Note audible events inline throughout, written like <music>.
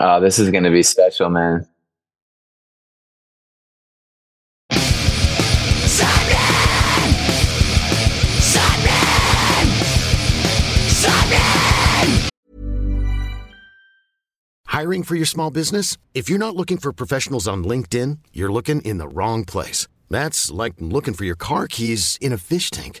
Oh, this is going to be special, man. Hiring for your small business? If you're not looking for professionals on LinkedIn, you're looking in the wrong place. That's like looking for your car keys in a fish tank.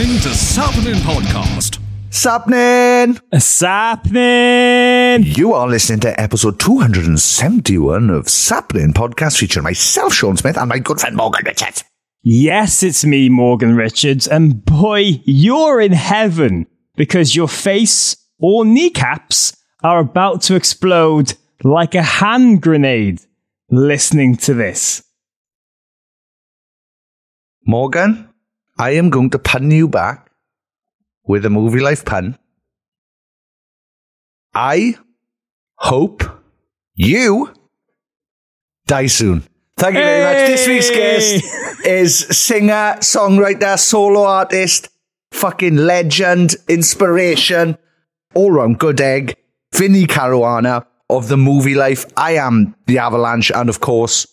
listening to Sappenin Podcast. Sappenin! Sappenin! You are listening to episode 271 of Sappenin Podcast featuring myself, Sean Smith, and my good friend Morgan Richards. Yes, it's me, Morgan Richards, and boy, you're in heaven because your face or kneecaps are about to explode like a hand grenade listening to this. Morgan, I am going to pun you back with a Movielife pun. I hope you die soon. Thank you very much. This week's guest is singer, songwriter, solo artist, fucking legend, inspiration, all round good egg, Vinnie Caruana of the Movielife. I am the Avalanche, and of course,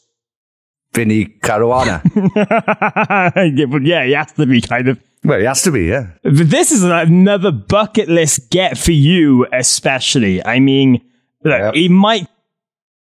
Vinnie Caruana. <laughs> yeah, he has to be kind of. well, he has to be, yeah. But this is another bucket list get for you, especially. I mean, look, Yep. he might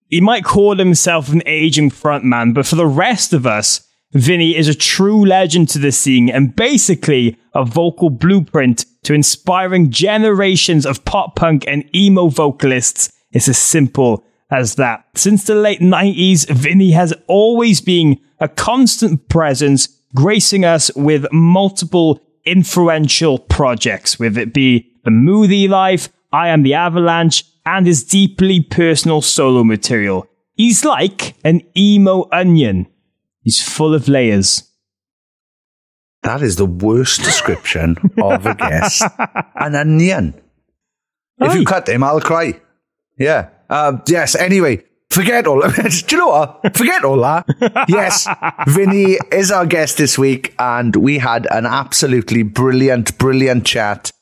he might call himself an aging frontman, but for the rest of us, Vinnie is a true legend to the scene and basically a vocal blueprint to inspiring generations of pop punk and emo vocalists. It's as simple as that. Since the late 90s, Vinny has always been a constant presence, gracing us with multiple influential projects, whether it be The Movielife, I Am the Avalanche, and his deeply personal solo material. He's like an emo onion. He's full of layers. That is the worst description of a guest. <laughs> An onion. If you cut him, I'll cry. Yeah. Uh, yes. Anyway, forget all. <laughs> Do you know what? Forget all that. Yes, Vinnie is our guest this week, and we had an absolutely brilliant, brilliant chat.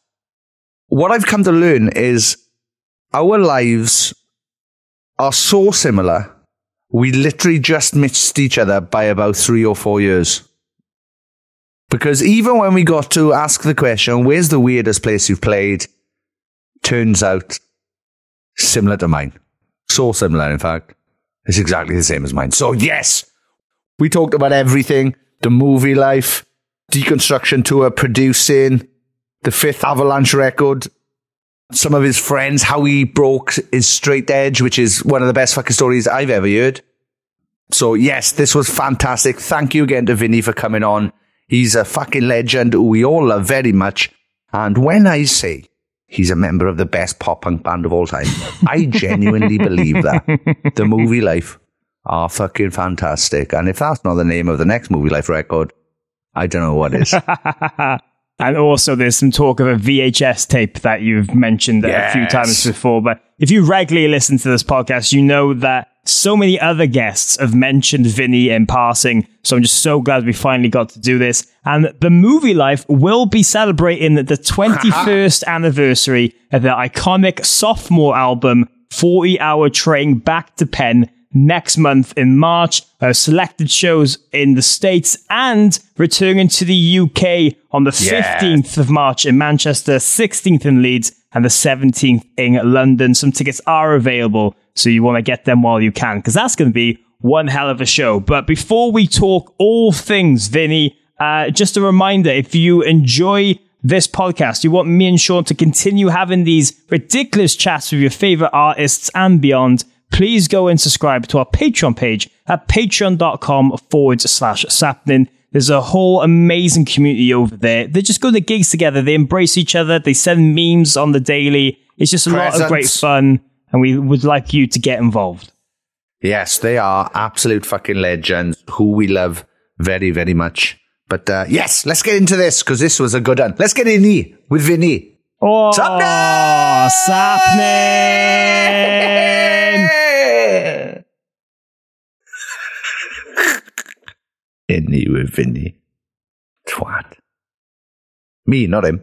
What I've come to learn is our lives are so similar. We literally just missed each other by about three or four years. Because even when we got to ask the question, where's the weirdest place you've played? Turns out similar to mine. So similar, in fact. It's exactly the same as mine. So, yes, we talked about everything the Movielife, deconstruction tour, producing, the fifth Avalanche record, some of his friends, how he broke his straight edge, which is one of the best fucking stories I've ever heard. So, yes, this was fantastic. Thank you again to Vinnie for coming on. He's a fucking legend who we all love very much. And when I say he's a member of the best pop punk band of all time, I genuinely believe that. The Movielife are fucking fantastic. And if that's not the name of the next Movielife record, I don't know what is. <laughs> And also, there's some talk of a VHS tape that you've mentioned a few times before. But if you regularly listen to this podcast, you know that so many other guests have mentioned Vinnie in passing. So I'm just so glad we finally got to do this. And the Movielife will be celebrating the <laughs> 21st anniversary of their iconic sophomore album, 40 Hour Train Back to Penn, next month in March. Uh, selected shows in the States and returning to the UK on the 15th of March in Manchester, 16th in Leeds, and the 17th in London. Some tickets are available, so you want to get them while you can, because that's going to be one hell of a show. But before we talk all things Vinnie, uh, just a reminder if you enjoy this podcast, you want me and Sean to continue having these ridiculous chats with your favorite artists and beyond, please go and subscribe to our Patreon page at patreon.com forward slash sappenin. There's a whole amazing community over there. They just go to gigs together. They embrace each other. They send memes on the daily. It's just a lot of great fun. And we would like you to get involved. Yes, they are absolute fucking legends who we love very, very much. But uh, yes, let's get into this because this was a good one. Let's get in here with Vinnie. Oh, Sappenin! Sappenin! In here with Vinnie. Twat. Me, not him.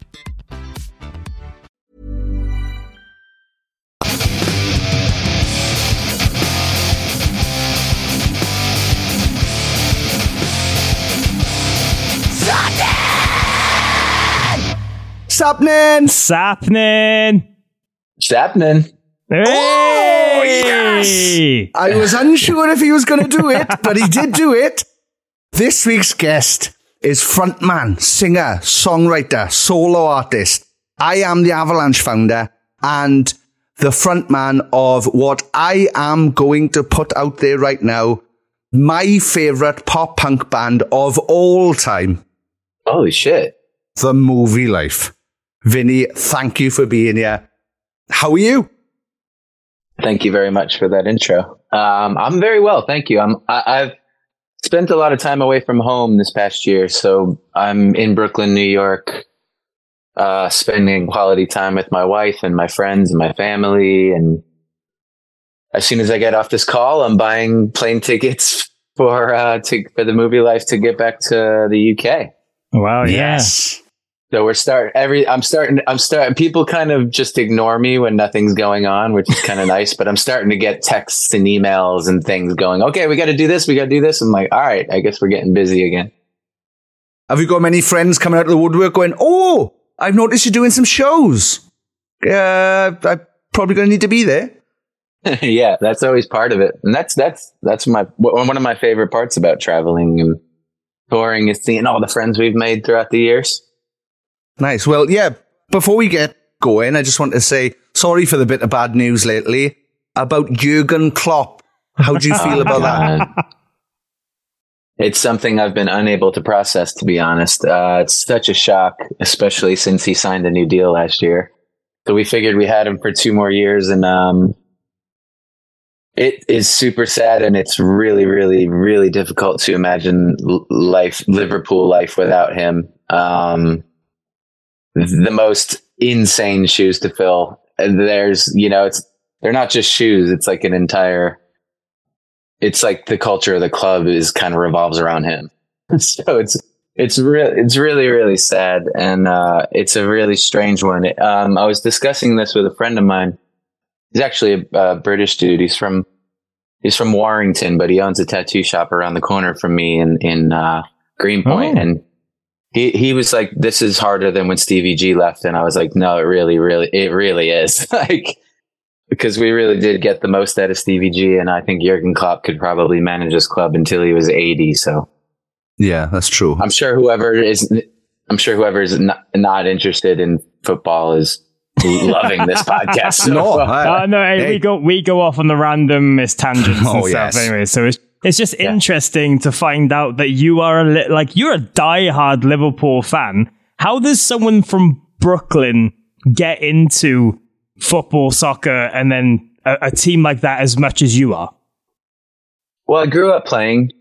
Sappenin! Sappenin! It's happening. Oh, yes! <laughs> I was unsure if he was going to do it, but he did do it. This week's guest is frontman, singer, songwriter, solo artist. I am the Avalanche founder and the frontman of what I am going to put out there right now. My favorite pop punk band of all time, Holy shit. The Movielife. Vinnie, thank you for being here. How are you? Thank you very much for that intro. Um, I'm very well, thank you. I'm, I, I've spent a lot of time away from home this past year, so I'm in Brooklyn, New York, uh, spending quality time with my wife and my friends and my family. And as soon as I get off this call, I'm buying plane tickets for uh, to for the Movielife to get back to the UK. Wow, yeah. So we're start every. I'm starting. I'm starting. People kind of just ignore me when nothing's going on, which is kind of <laughs> nice. But I'm starting to get texts and emails and things going. Okay, we got to do this. We got to do this. I'm like, all right. I guess we're getting busy again. Have you got many friends coming out of the woodwork going, Oh, I've noticed you're doing some shows. Uh, I'm probably going to need to be there. <laughs> yeah, that's always part of it, and that's that's that's my one of my favorite parts about traveling and touring is seeing all the friends we've made throughout the years. Nice. Well, yeah, before we get going, I just want to say sorry for the bit of bad news lately about Jurgen Klopp. How do you feel <laughs> about that? It's something I've been unable to process, to be honest. Uh, it's such a shock, especially since he signed a new deal last year. So we figured we had him for two more years, and um, it is super sad, and it's really, really, really difficult to imagine life, Liverpool life, without him. Um, the most insane shoes to fill. There's, you know, it's they're not just shoes; it's like an entire it's like the culture of the club is kind of revolves around him. <laughs> so it's it's really it's really really sad, and uh, it's a really strange one. Um, I was discussing this with a friend of mine. He's actually a, a British dude. He's from he's from Warrington, but he owns a tattoo shop around the corner from me in in uh, Greenpoint, Oh. and he he was like, "This is harder than when Stevie G left," and I was like, "No, it really, really, it really is." <laughs> like because we really did get the most out of Stevie G, and I think Jurgen Klopp could probably manage this club until he was eighty. So Yeah, that's true. I'm sure whoever is, I'm sure whoever is not, not interested in football is loving this <laughs> podcast. so No, far. I- Uh, no, hey, Hey. we go we go off on the randomest tangents <laughs> and Oh, stuff yes. anyway. So it's it's just interesting to find out that you are a li- like you're a diehard Liverpool fan. How does someone from Brooklyn get into football, soccer, and then a, a team like that as much as you are? Well, I grew up playing,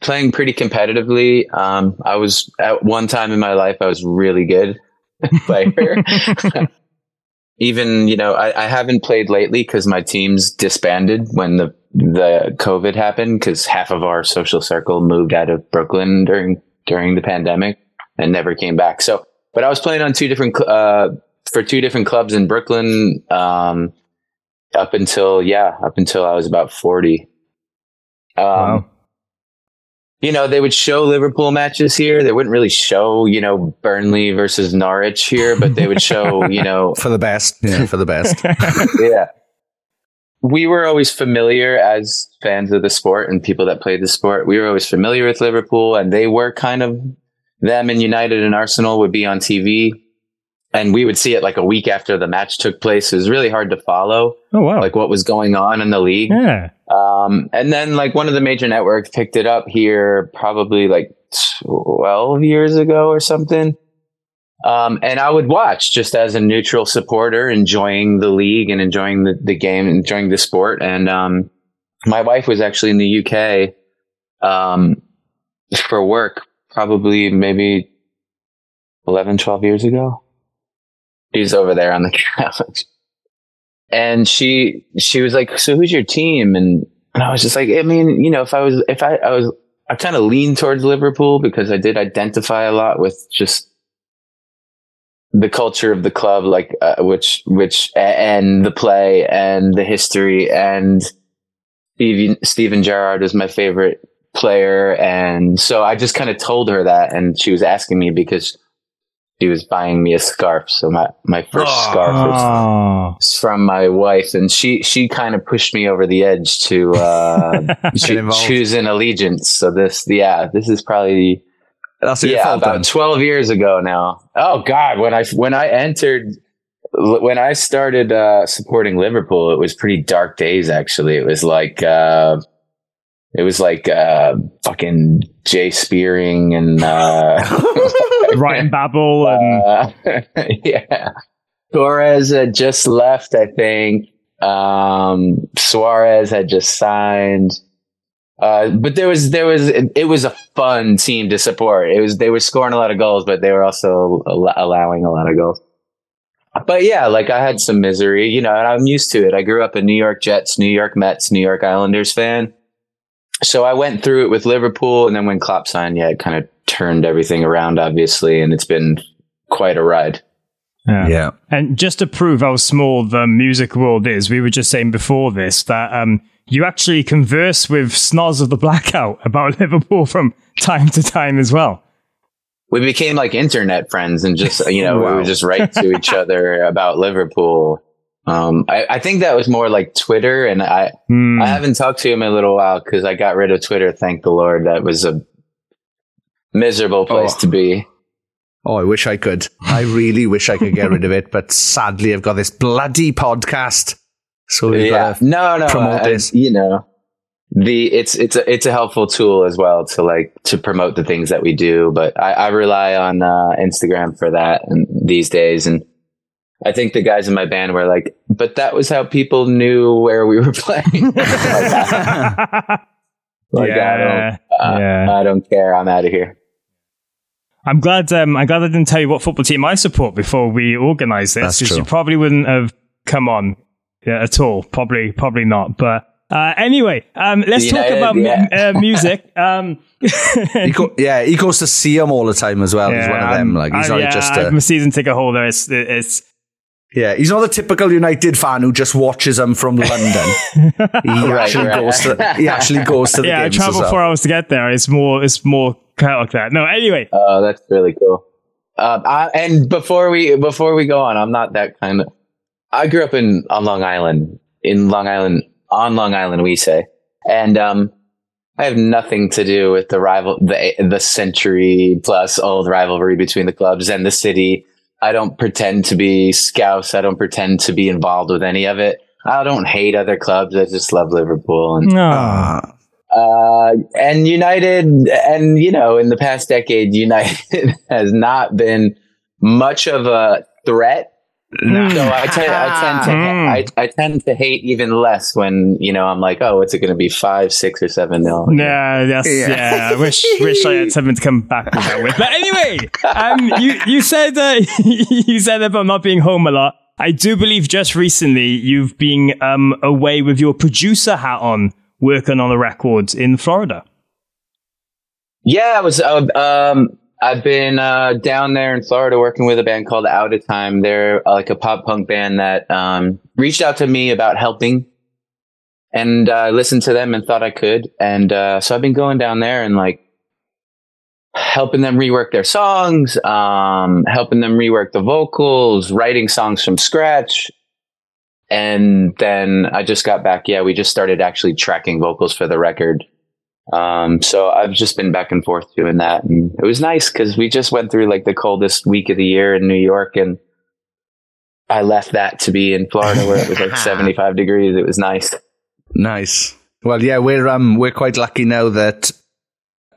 playing pretty competitively. Um, I was at one time in my life, I was really good <laughs> player. <laughs> Even, you know, I, I haven't played lately because my teams disbanded when the, the COVID happened because half of our social circle moved out of Brooklyn during, during the pandemic and never came back. So, but I was playing on two different, cl- uh, for two different clubs in Brooklyn, um, up until, yeah, up until I was about 40. Um, Wow. you know, they would show Liverpool matches here. They wouldn't really show, you know, Burnley versus Norwich here, but they would show, <laughs> you know, For the best. Yeah, for the best. <laughs> yeah. We were always familiar as fans of the sport and people that played the sport. We were always familiar with Liverpool and they were kind of them and United and Arsenal would be on TV and we would see it like a week after the match took place. It was really hard to follow Oh wow! like what was going on in the league. yeah. Um, and then like one of the major networks picked it up here probably like 12 years ago or something. Um, and I would watch just as a neutral supporter, enjoying the league and enjoying the, the game, enjoying the sport. And, um, my wife was actually in the UK, um, for work probably maybe 11, 12 years ago. She's over there on the couch and she she was like, "So who's your team?" And and I was just like, I mean, you know, if I was if I I was I kind of leaned towards Liverpool because I did identify a lot with just the culture of the club, like uh, which which and the play and the history and Steven Steven Gerrard is my favorite player, and so I just kind of told her that, and she was asking me because she was buying me a scarf. So my my first scarf is Oh. from my wife, and she she kind of pushed me over the edge to uh, <laughs> choo- choose an allegiance. So this, yeah, this is probably That's your yeah fault about then. twelve years ago now. Oh God, when I when I entered. When I started uh, supporting Liverpool, it was pretty dark days. Actually, it was like uh, it was like uh, fucking Jay Spearing and uh, <laughs> Ryan <laughs> Babel and uh, <laughs> yeah. Torres had just left, I think. Um, Suarez had just signed. Uh, but there was, there was, it, it was a fun team to support. It was, they were scoring a lot of goals, but they were also al- allowing a lot of goals. But yeah, like I had some misery, you know, and I'm used to it. I grew up a New York Jets, New York Mets, New York Islanders fan. So I went through it with Liverpool, and then when Klopp signed, yeah, it kind of turned everything around, obviously, and it's been quite a ride. Yeah. And just to prove how small the music world is, we were just saying before this that um, you actually converse with Snoz of the Blackout <laughs> about Liverpool from <laughs> time to time as well. We became like internet friends, and just you know, we <laughs> would just write to each <laughs> other about Liverpool. Um, I, I think that was more like Twitter, and I Hmm. I haven't talked to him in a little while because I got rid of Twitter. Thank the Lord, that was a miserable place Oh. to be. Oh, I wish I could. I really wish I could get rid of it, but sadly, I've got this bloody podcast. So we've yeah, got to no, no, promote I- this. You know, the it's it's a it's a helpful tool as well to like to promote the things that we do. But I, I rely on uh, Instagram for that and these days, and I think the guys in my band were like, "But that was how people knew where we were <laughs> playing." <laughs> like, I don't, uh, yeah. I don't care. I'm out of here. I'm glad. Um, I'm glad I didn't tell you what football team I support before we organised this, That's because true. you probably wouldn't have come on yeah, at all. Probably, probably not. But Uh, anyway, um, let's United, talk about mu- yeah. uh, music. <laughs> Um, He go, yeah, he goes to see them all the time as well. he's one of them. Like he's I- not yeah, just I'm a, a season ticket holder. It's, it's yeah, he's not the typical United fan who just watches them from <laughs> London. he Right, actually right. goes to he actually goes to the yeah. I games travel as well. four hours to get there. It's more. It's more chaotic that. No. Anyway, Oh, that's really cool. Um, I, and before we before we go on, I'm not that kind of. I grew up in on Long Island, in Long Island, on Long Island, we say, and um, I have nothing to do with the rival, the the century plus old rivalry between the clubs and the city. I don't pretend to be Scouse. I don't pretend to be involved with any of it. I don't hate other clubs. I just love Liverpool and no. Ah, uh, and United, and you know, in the past decade, United <laughs> has not been much of a threat. So I, tend, I tend to I, I tend to hate even less when you know I'm like, oh, what's it going to be five, six, or seven nil? Yeah, that's, yeah. I wish wish I had something to come back with that with. But anyway, um, you you said uh, <laughs> you said about not being home a lot. I do believe just recently you've been um, away with your producer hat on, working on a record in Florida. Yeah, I was. Uh, um, I've been uh, down there in Florida working with a band called Out of Time. They're uh, like a pop punk band that um, reached out to me about helping, and uh, I listened to them and thought I could. And uh, so I've been going down there and like helping them rework their songs, um, helping them rework the vocals, writing songs from scratch. And then I just got back. Yeah, we just started actually tracking vocals for the record. Um, so I've just been back and forth doing that. And it was nice because we just went through like the coldest week of the year in New York and I left that to be in Florida where it was like <laughs> 75 degrees. It was nice. nice. Well, yeah, we're um we're quite lucky now that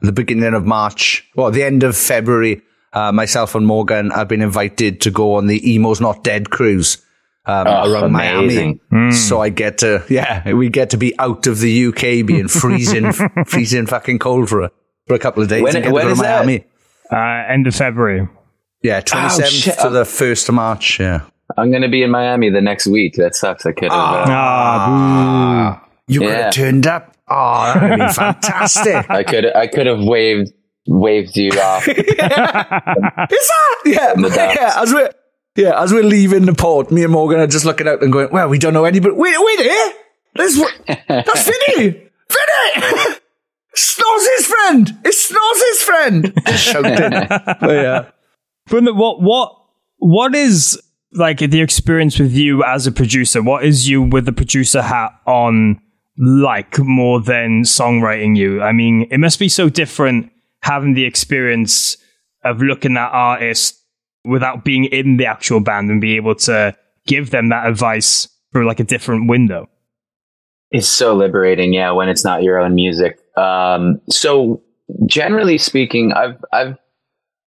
the beginning of March, well, the end of February, uh, myself and Morgan have been invited to go on the Emo's Not Dead cruise um, Oh, around amazing. Miami. So I get to, yeah, we get to be out of the UK, being <laughs> freezing, freezing fucking cold for a for a couple of days. When- and get when to go is to that? Uh, end of February. Yeah, twenty seventh shit. to the first of March. Yeah. I'm going to be in Miami the next week. That sucks. I could have. Uh, Ah, You could Yeah. have turned up. Oh, that would have been <laughs> fantastic. I could I could have waved waved you off. <laughs> Is that? Yeah, yeah. As we're yeah, as we're leaving the port, me and Morgan are just looking out and going, "Well, we don't know anybody. Wait, wait, eh? That's what? <laughs> That's Vinnie. Vinnie. Snoz's friend. It's Snoz's friend. Just shouting. <laughs> but yeah. But what what what is like the experience with you as a producer? What is you with the producer hat on like more than songwriting you? I mean, it must be so different having the experience of looking at artists without being in the actual band and be able to give them that advice through like a different window. It's so liberating, yeah, when it's not your own music. Um, so generally speaking, I've I've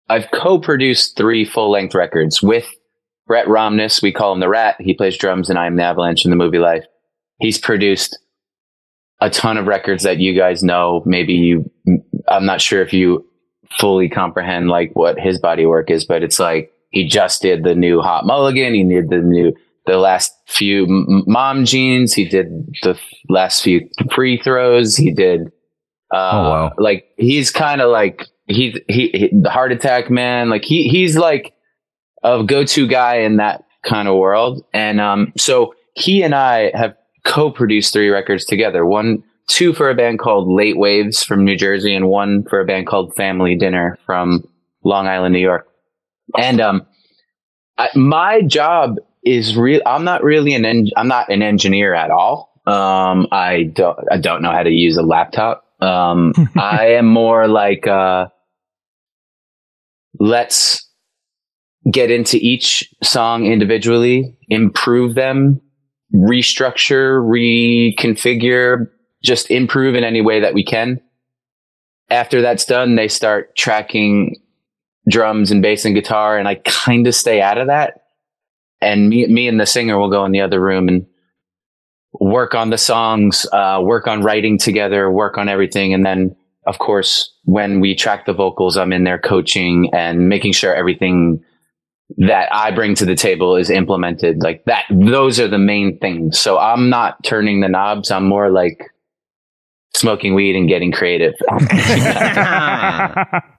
I've co-produced three full-length records with Brett Romnes. We call him the Rat. He plays drums in I Am the Avalanche in the Movielife. He's produced a ton of records that you guys know. Maybe you, I'm not sure if you fully comprehend like what his body work is, but it's like he just did the new Hot Mulligan. He did the new the last few M- mom jeans. He did the last few free throws. He did. Uh, Oh, wow. Like he's kind of like he's he, he the heart attack man. Like he he's like a go to guy in that kind of world. And um, so he and I have co-produced three records together. One, two for a band called Late Waves from New Jersey, and one for a band called Family Dinner from Long Island, New York. And um, I, my job is real. I'm not really an en- I'm not an engineer at all. Um, I don't I don't know how to use a laptop. Um, <laughs> I am more like uh, let's get into each song individually, improve them, restructure, reconfigure, just improve in any way that we can. After that's done, they start tracking drums and bass and guitar, and I kind of stay out of that. And me, me and the singer will go in the other room and work on the songs, uh, work on writing together, work on everything. And then, of course, when we track the vocals, I'm in there coaching and making sure everything that I bring to the table is implemented. Like that, those are the main things. So I'm not turning the knobs. I'm more like smoking weed and getting creative. <laughs> <laughs>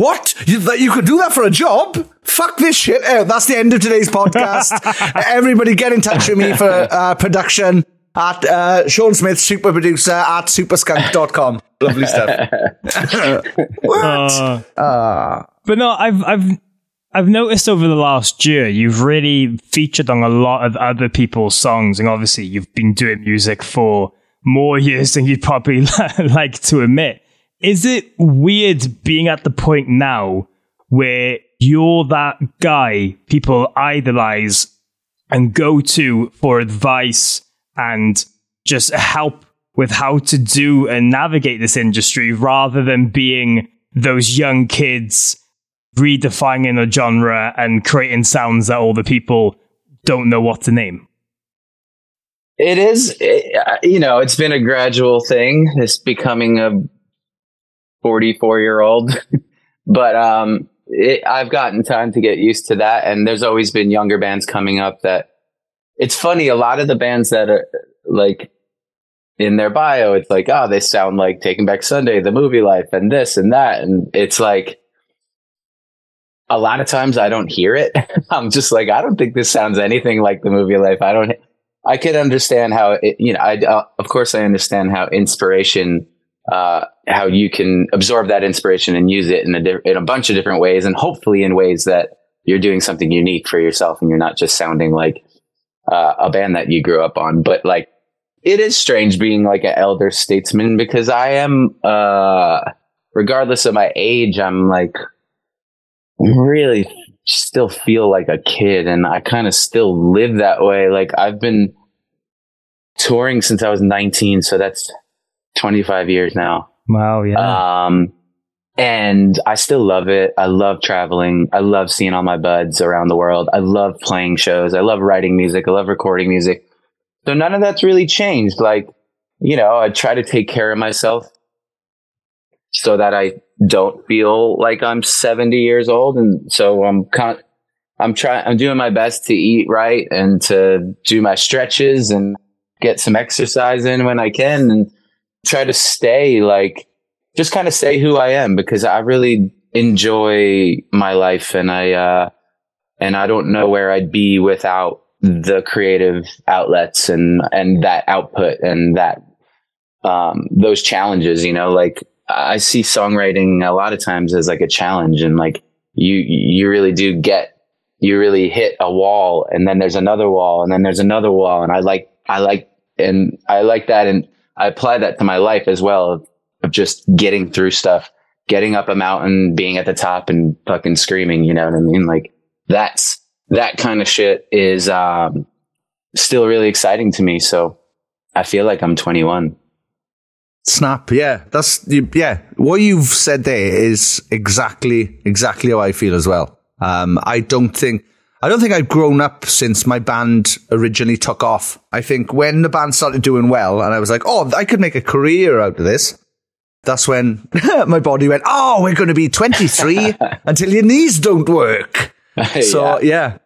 What? You, that you could do that for a job? Fuck this shit out. That's the end of today's podcast. <laughs> Everybody get in touch with me for uh, production at uh, Sean Smith, super producer at superskunk.com. Lovely stuff. what? Uh, but no, I've I've I've noticed over the last year you've really featured on a lot of other people's songs, and obviously you've been doing music for more years than you'd probably <laughs> like to admit. Is it weird being at the point now where you're that guy people idolize and go to for advice and just help with how to do and navigate this industry rather than being those young kids redefining a genre and creating sounds that all the people don't know what to name? It is, you know, it's been a gradual thing. It's becoming a 44 year old, <laughs> but um, it, I've gotten time to get used to that. And there's always been younger bands coming up that it's funny. A lot of the bands that are like in their bio, it's like, oh, they sound like Taking Back Sunday, The Movielife, and this and that. And it's like, a lot of times I don't hear it. <laughs> I'm just like, I don't think this sounds anything like the Movielife. I don't, I could understand how it, you know, I, uh, of course I understand how inspiration uh, how you can absorb that inspiration and use it in a, di- in a bunch of different ways and hopefully in ways that you're doing something unique for yourself and you're not just sounding like uh, a band that you grew up on. But like, it is strange being like an elder statesman because I am, uh, regardless of my age, I'm like really still feel like a kid and I kind of still live that way. Like I've been touring since I was 19. So that's 25 years now. Wow, yeah. Um, and I still love it. I love traveling. I love seeing all my buds around the world. I love playing shows. I love writing music. I love recording music. So none of that's really changed. Like, you know, I try to take care of myself so that I don't feel like I'm 70 years old. And so I'm con- I'm trying, I'm doing my best to eat right and to do my stretches and get some exercise in when I can. And try to stay like just kind of stay who I am because I really enjoy my life and I uh and I don't know where I'd be without the creative outlets and and that output and that um those challenges, you know, like I see songwriting a lot of times as like a challenge and like you you really do get you really hit a wall and then there's another wall and then there's another wall and I like I like and I like that and I apply that to my life as well of, of just getting through stuff, getting up a mountain, being at the top and fucking screaming, you know what I mean? Like that's, that kind of shit is, um, still really exciting to me. So I feel like I'm 21. Snap. Yeah. That's, yeah. What you've said there is exactly, exactly how I feel as well. Um, I don't think, I don't think I've grown up since my band originally took off. I think when the band started doing well and I was like, oh, I could make a career out of this. That's when <laughs> my body went, oh, we're going to be 23 <laughs> until your knees don't work. So, yeah. yeah.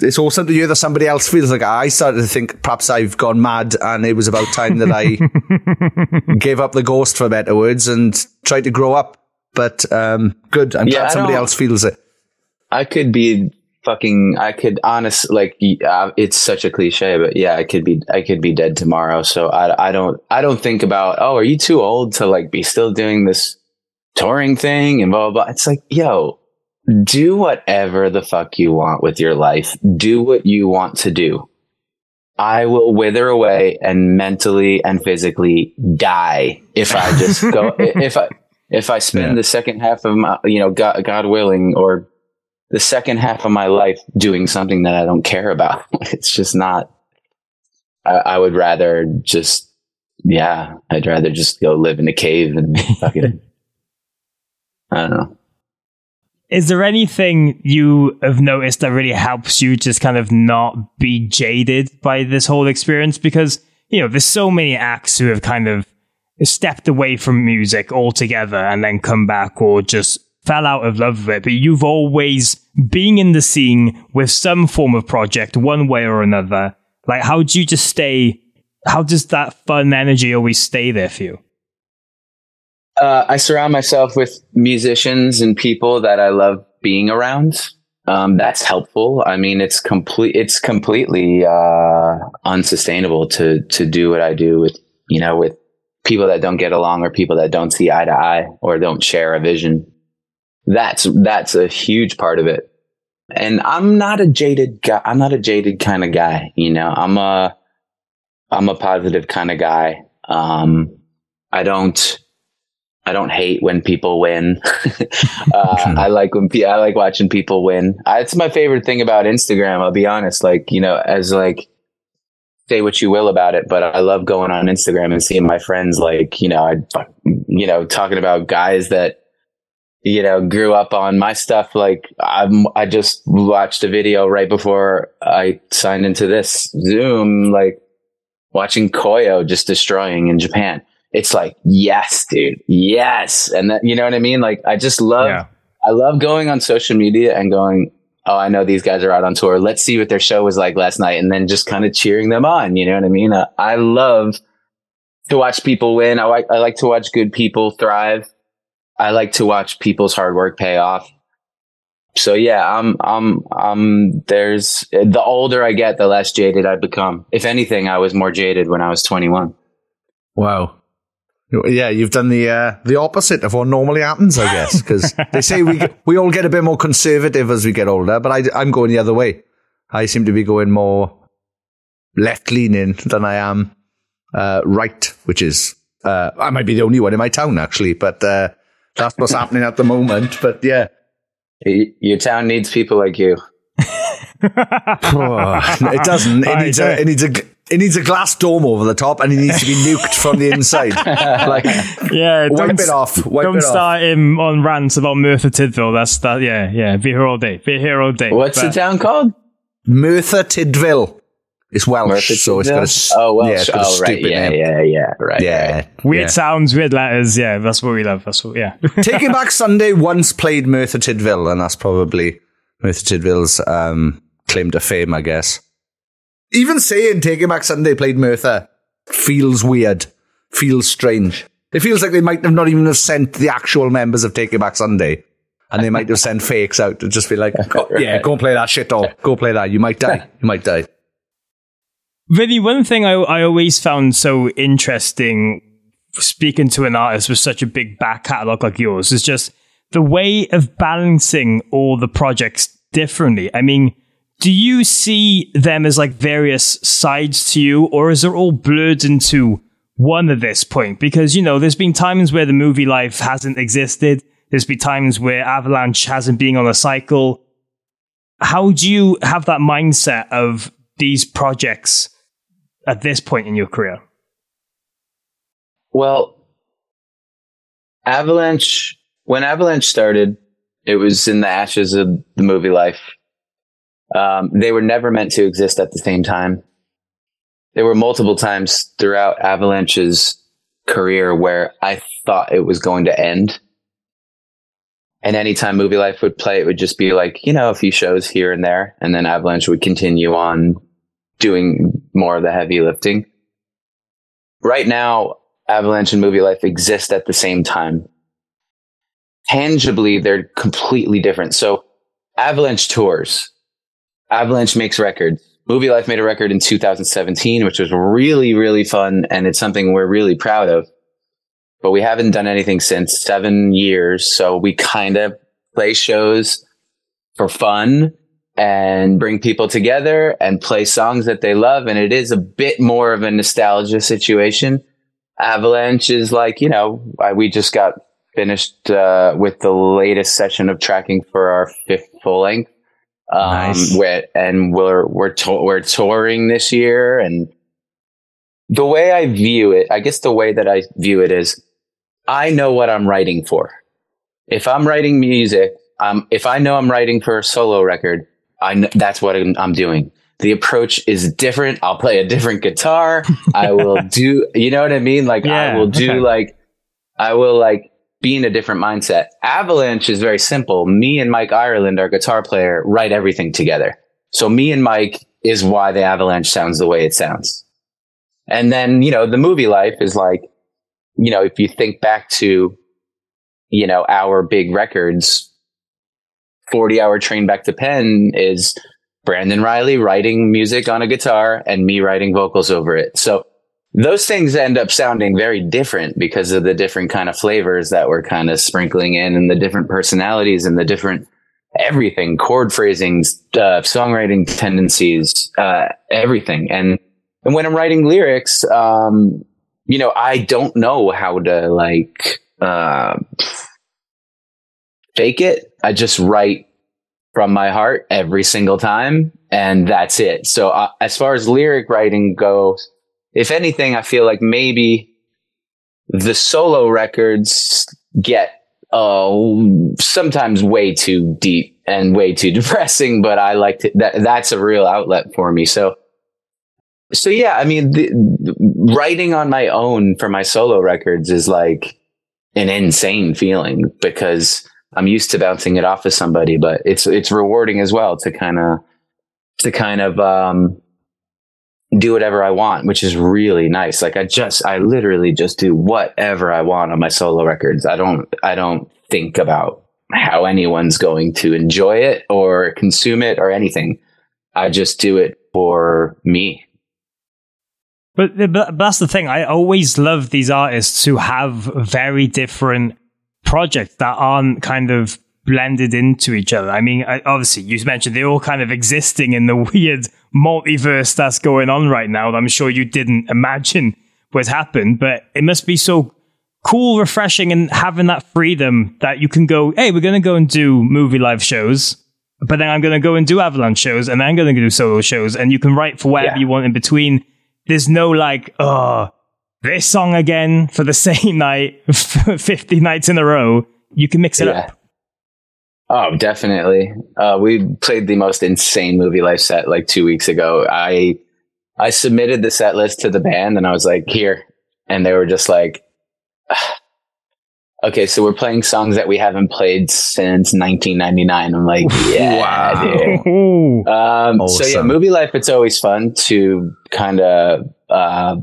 It's awesome to hear that somebody else feels like I started to think perhaps I've gone mad and it was about time that I <laughs> gave up the ghost for better words and tried to grow up. But um, good. I'm yeah, glad somebody else feels it. I could be fucking I could honestly like uh, it's such a cliche, but yeah, I could be I could be dead tomorrow. So I I don't I don't think about oh are you too old to like be still doing this touring thing and blah blah. blah. It's like yo, do whatever the fuck you want with your life. Do what you want to do. I will wither away and mentally and physically die if I just go <laughs> if I if I spend yeah. the second half of my you know God, God willing or the second half of my life doing something that I don't care about. <laughs> it's just not, I, I, would rather just, yeah, I'd rather just go live in a cave and <laughs> fucking, I don't know. Is there anything you have noticed that really helps you just kind of not be jaded by this whole experience? Because, you know, there's so many acts who have kind of stepped away from music altogether and then come back or just fell out of love with it, but you've always been in the scene with some form of project, one way or another. Like, how do you just stay? How does that fun energy always stay there for you? Uh, I surround myself with musicians and people that I love being around. Um, that's helpful. I mean, it's complete. It's completely uh, unsustainable to to do what I do with you know with people that don't get along or people that don't see eye to eye or don't share a vision. That's that's a huge part of it. And I'm not a jaded guy. I'm not a jaded kind of guy. You know, I'm a I'm a positive kind of guy. Um, I don't I don't hate when people win. <laughs> uh, I like when pe- I like watching people win. I, it's my favorite thing about Instagram. I'll be honest. Like you know, as like say what you will about it, but I love going on Instagram and seeing my friends like you know, I you know talking about guys that you know grew up on my stuff. Like I'm, I just watched a video right before I signed into this Zoom, like watching Koyo just destroying in Japan it's like, yes, dude, yes. And that, you know what I mean? Like, I just love, yeah. I love going on social media and going, oh, I know these guys are out on tour. Let's see what their show was like last night. And then just kind of cheering them on. You know what I mean? Uh, I love to watch people win. I like, I like to watch good people thrive. I like to watch people's hard work pay off. So yeah, I'm, I'm, I'm, there's the older I get, the less jaded I become. If anything, I was more jaded when I was 21. Wow. Yeah, you've done the uh, the opposite of what normally happens, I guess, because they say we we all get a bit more conservative as we get older, but I, I'm going the other way. I seem to be going more left leaning than I am uh, right, which is uh, I might be the only one in my town actually, but uh, that's what's happening at the moment. But yeah, your town needs people like you. <laughs> oh, it doesn't. It needs a. It needs a it needs a glass dome over the top, and he needs to be nuked from the inside. <laughs> like, yeah, wipe it off. Wipe don't it start off. him on rants about Merthyr Tydfil. That's that. Yeah, yeah. Be here all day. Be here all day. What's but, the town called? Merthyr Tydfil. It's Welsh, so it's got a oh Welsh. Yeah, oh right, yeah, name. yeah, yeah, right. Yeah, right. weird yeah. sounds, weird letters. Yeah, that's what we love. That's what. Yeah. <laughs> Taking Back Sunday once played Merthyr Tydfil, and that's probably Merthyr Tydfil's um, claim to fame, I guess. Even saying Taking Back Sunday played Merthyr feels weird, feels strange. It feels like they might have not even have sent the actual members of Taking Back Sunday. And they might have sent <laughs> fakes out to just be like, go, yeah, go and play that shit, all. Go play that. You might die. You might die. Really, one thing I, I always found so interesting speaking to an artist with such a big back catalogue like yours is just the way of balancing all the projects differently. I mean, do you see them as like various sides to you, or is it all blurred into one at this point? Because, you know, there's been times where the Movielife hasn't existed. There's been times where Avalanche hasn't been on a cycle. How do you have that mindset of these projects at this point in your career? Well, Avalanche, when Avalanche started, it was in the ashes of the Movielife. Um, they were never meant to exist at the same time. There were multiple times throughout Avalanche's career where I thought it was going to end. And anytime Movielife would play, it would just be like, you know, a few shows here and there. And then Avalanche would continue on doing more of the heavy lifting. Right now, Avalanche and Movielife exist at the same time. Tangibly, they're completely different. So Avalanche tours Avalanche makes records. Movielife made a record in 2017, which was really, really fun. And it's something we're really proud of. But we haven't done anything since seven years. So we kind of play shows for fun and bring people together and play songs that they love. And it is a bit more of a nostalgia situation. Avalanche is like, you know, we just got finished uh, with the latest session of tracking for our fifth full length um, nice. We're, and we're we're to- we're touring this year, and the way I view it, I guess the way that I view it is, I know what I'm writing for. If I'm writing music, um, if I know I'm writing for a solo record, I kn- that's what I'm, I'm doing. The approach is different. I'll play a different guitar. I will <laughs> do, you know what I mean? Like yeah, I will do okay. like, I will like be in a different mindset. Avalanche is very simple. Me and Mike Ireland, our guitar player, write everything together. So me and Mike is why the Avalanche sounds the way it sounds. And then, you know, the Movielife is like, you know, if you think back to, you know, our big records, 40 hour train back to Penn is Brandon Reilly writing music on a guitar and me writing vocals over it. So those things end up sounding very different because of the different kind of flavors that we're kind of sprinkling in and the different personalities and the different everything, chord phrasings, uh, songwriting tendencies, uh, everything. And, and when I'm writing lyrics, um, you know, I don't know how to like, uh, fake it. I just write from my heart every single time and that's it. So uh, as far as lyric writing goes, if anything, I feel like maybe the solo records get uh, sometimes way too deep and way too <laughs> depressing, but I like to, that, that's a real outlet for me. So, so yeah, I mean, the, the, writing on my own for my solo records is like an insane feeling because I'm used to bouncing it off of somebody, but it's, it's rewarding as well to kind of, to kind of, um, do whatever I want, which is really nice. Like I just, I literally just do whatever I want on my solo records. I don't, I don't think about how anyone's going to enjoy it or consume it or anything. I just do it for me. But, but that's the thing. I always love these artists who have very different projects that aren't kind of blended into each other. I mean, obviously, you mentioned they're all kind of existing in the <laughs> weird multiverse that's going on right now I'm sure you didn't imagine would happen, but it must be so cool, refreshing, and having that freedom that you can go, hey, we're going to go and do Movielife shows, but then I'm going to go and do Avalanche shows, and then I'm going to do solo shows, and you can write for whatever yeah. you want in between. There's no like, oh, this song again for the <laughs> same night, <laughs> 50 nights in a row. You can mix it yeah. up. Oh, definitely. Uh, we played the most insane Movielife set like two weeks ago. I I submitted the set list to the band and I was like, here. And they were just like, okay, so we're playing songs that we haven't played since 1999. I'm like, <laughs> yeah, wow. <laughs> Um, awesome. So yeah, Movielife, it's always fun to kind of, uh,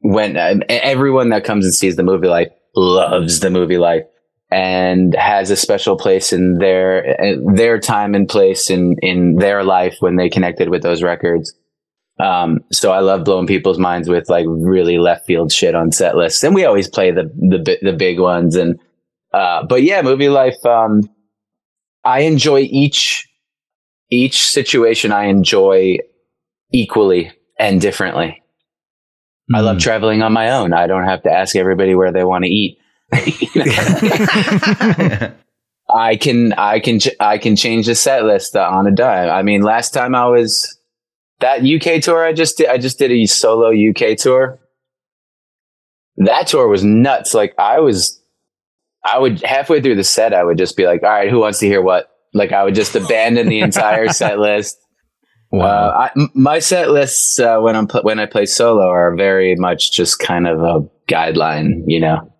when uh, everyone that comes and sees the Movielife loves the Movielife and has a special place in their their time and place in in their life when they connected with those records. Um, so I love blowing people's minds with like really left field shit on set lists, and we always play the the the big ones. And uh, but yeah, Movielife. Um, I enjoy each each situation. I enjoy equally and differently. Mm. I love hmm. traveling on my own. I don't have to ask everybody where they want to eat. I can I can I can change the set list on a dime. I mean, last time I was that UK tour I just did I just did a solo UK tour. That tour was nuts. Like I was I would halfway through the set I would just be like, "All right, who wants to hear what?" Like I would just abandon the entire <laughs> set list. Wow. Uh, I, m- my set lists uh, when I'm pl- when I play solo are very much just kind of a guideline, you know.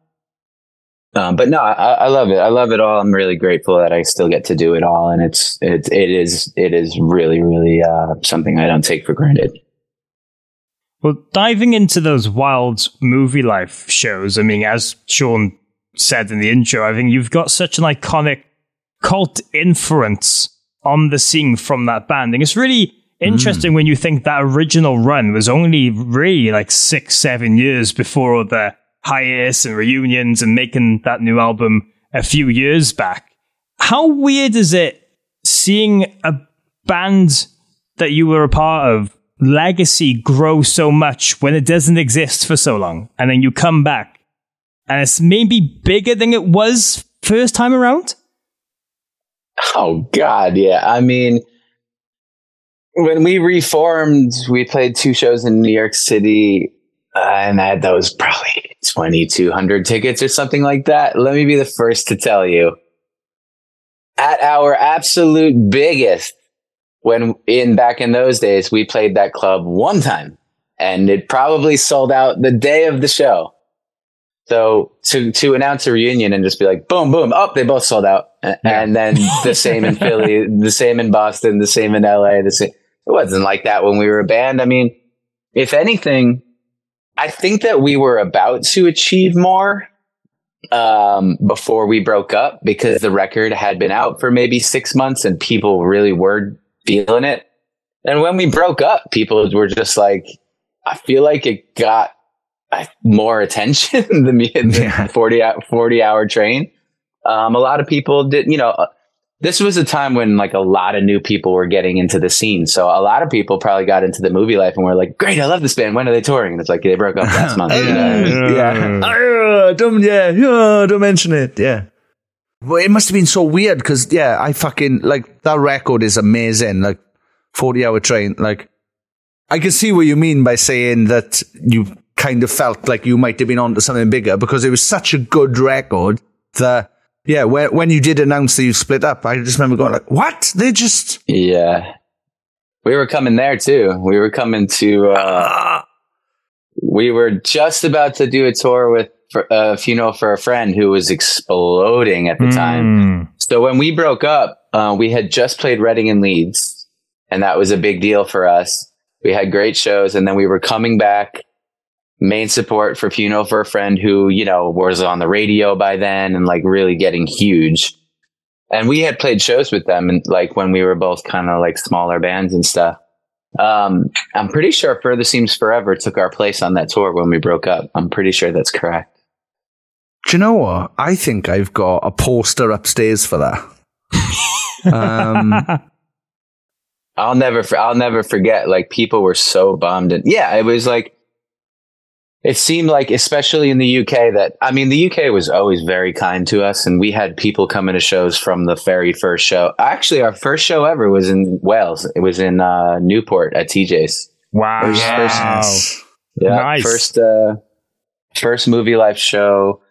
Um, but no, I, I, love it. I love it all. I'm really grateful that I still get to do it all, and it's it it is it is really really uh, something I don't take for granted. Well, diving into those wild Movielife shows, I mean, as Sean said in the intro, I think you've got such an iconic cult influence on the scene from that band, and it's really interesting mm. when you think that original run was only really like six, seven years before the hiatus and reunions and making that new album a few years back. How weird is it seeing a band that you were a part of legacy grow so much when it doesn't exist for so long and then you come back and it's maybe bigger than it was first time around? Oh God, yeah. I mean, when we reformed, we played two shows in New York City, Uh, and I had those probably 2,200 tickets or something like that. Let me be the first to tell you. At our absolute biggest, when in back in those days, we played that club one time and it probably sold out the day of the show. So to to announce a reunion and just be like, boom, boom, up, oh, they both sold out, and then the same in Philly, <laughs> the same in Boston, the same in LA, the same. It wasn't like that when we were a band. I mean, if anything, I think that we were about to achieve more um, before we broke up because the record had been out for maybe six months and people really were feeling it. And when we broke up, people were just like, I feel like it got more attention <laughs> than the, the yeah. 40, 40 hour train. Um, a lot of people did, you know, uh, this was a time when like a lot of new people were getting into the scene. So a lot of people probably got into the Movielife and were like, great, I love this band. When are they touring? And it's like, they broke up last <laughs> month. yeah. yeah. Uh, don't, yeah. Don't mention it. Yeah. Well, it must have been so weird because, yeah, I fucking, like, that record is amazing. Like, 40 hour train. Like, I can see what you mean by saying that you kind of felt like you might have been onto something bigger because it was such a good record that, yeah, when, when you did announce that you split up, I just remember going like, what? They just. Yeah. We were coming there too. We were coming to, uh, we were just about to do a tour with a uh, funeral for a friend who was exploding at the mm. time. So when we broke up, uh, we had just played Reading and Leeds, and that was a big deal for us. We had great shows, and then we were coming back main support for Funeral for a Friend who, you know, was on the radio by then and like really getting huge. And we had played shows with them and like when we were both kind of like smaller bands and stuff. Um, I'm pretty sure Further Seems Forever took our place on that tour when we broke up. I'm pretty sure that's correct. Do you know what? I think I've got a poster upstairs for that. <laughs> um, I'll never, I'll never forget. Like people were so bummed, and yeah, it was like it seemed like, especially in the UK, that I mean, the UK was always very kind to us, and we had people coming to shows from the very first show. Actually, our first show ever was in Wales. It was in uh, Newport at TJ's. Wow! First, first, yeah, nice. first, uh, first Movielife show,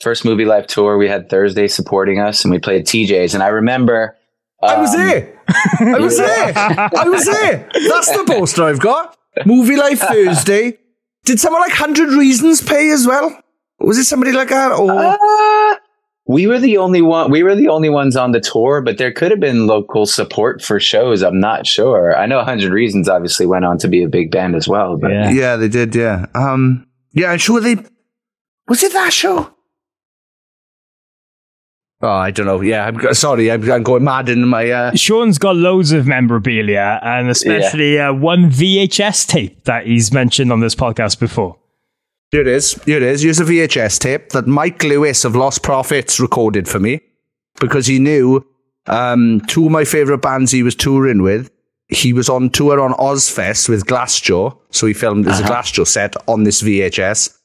first Movielife tour. We had Thursday supporting us, and we played TJ's. And I remember, um, I was um, there. I was <laughs> there. I was there. That's the poster I've got. Movie Life <laughs> Thursday. Did someone like Hundred Reasons pay as well? Was it somebody like that? Or uh, we were the only one. We were the only ones on the tour, but there could have been local support for shows. I'm not sure. I know Hundred Reasons obviously went on to be a big band as well. But yeah, yeah they did. Yeah, um, yeah. I'm sure they. Was it that show? Oh, I don't know. Yeah, I'm sorry. I'm, I'm going mad in my. Uh... Sean's got loads of memorabilia, and especially yeah. uh, one VHS tape that he's mentioned on this podcast before. Here it is. Here it is. Here's a VHS tape that Mike Lewis of Lostprophets recorded for me because he knew um, two of my favorite bands he was touring with. He was on tour on Ozzfest with Glassjaw, so he filmed as uh-huh. a Glassjaw set on this VHS.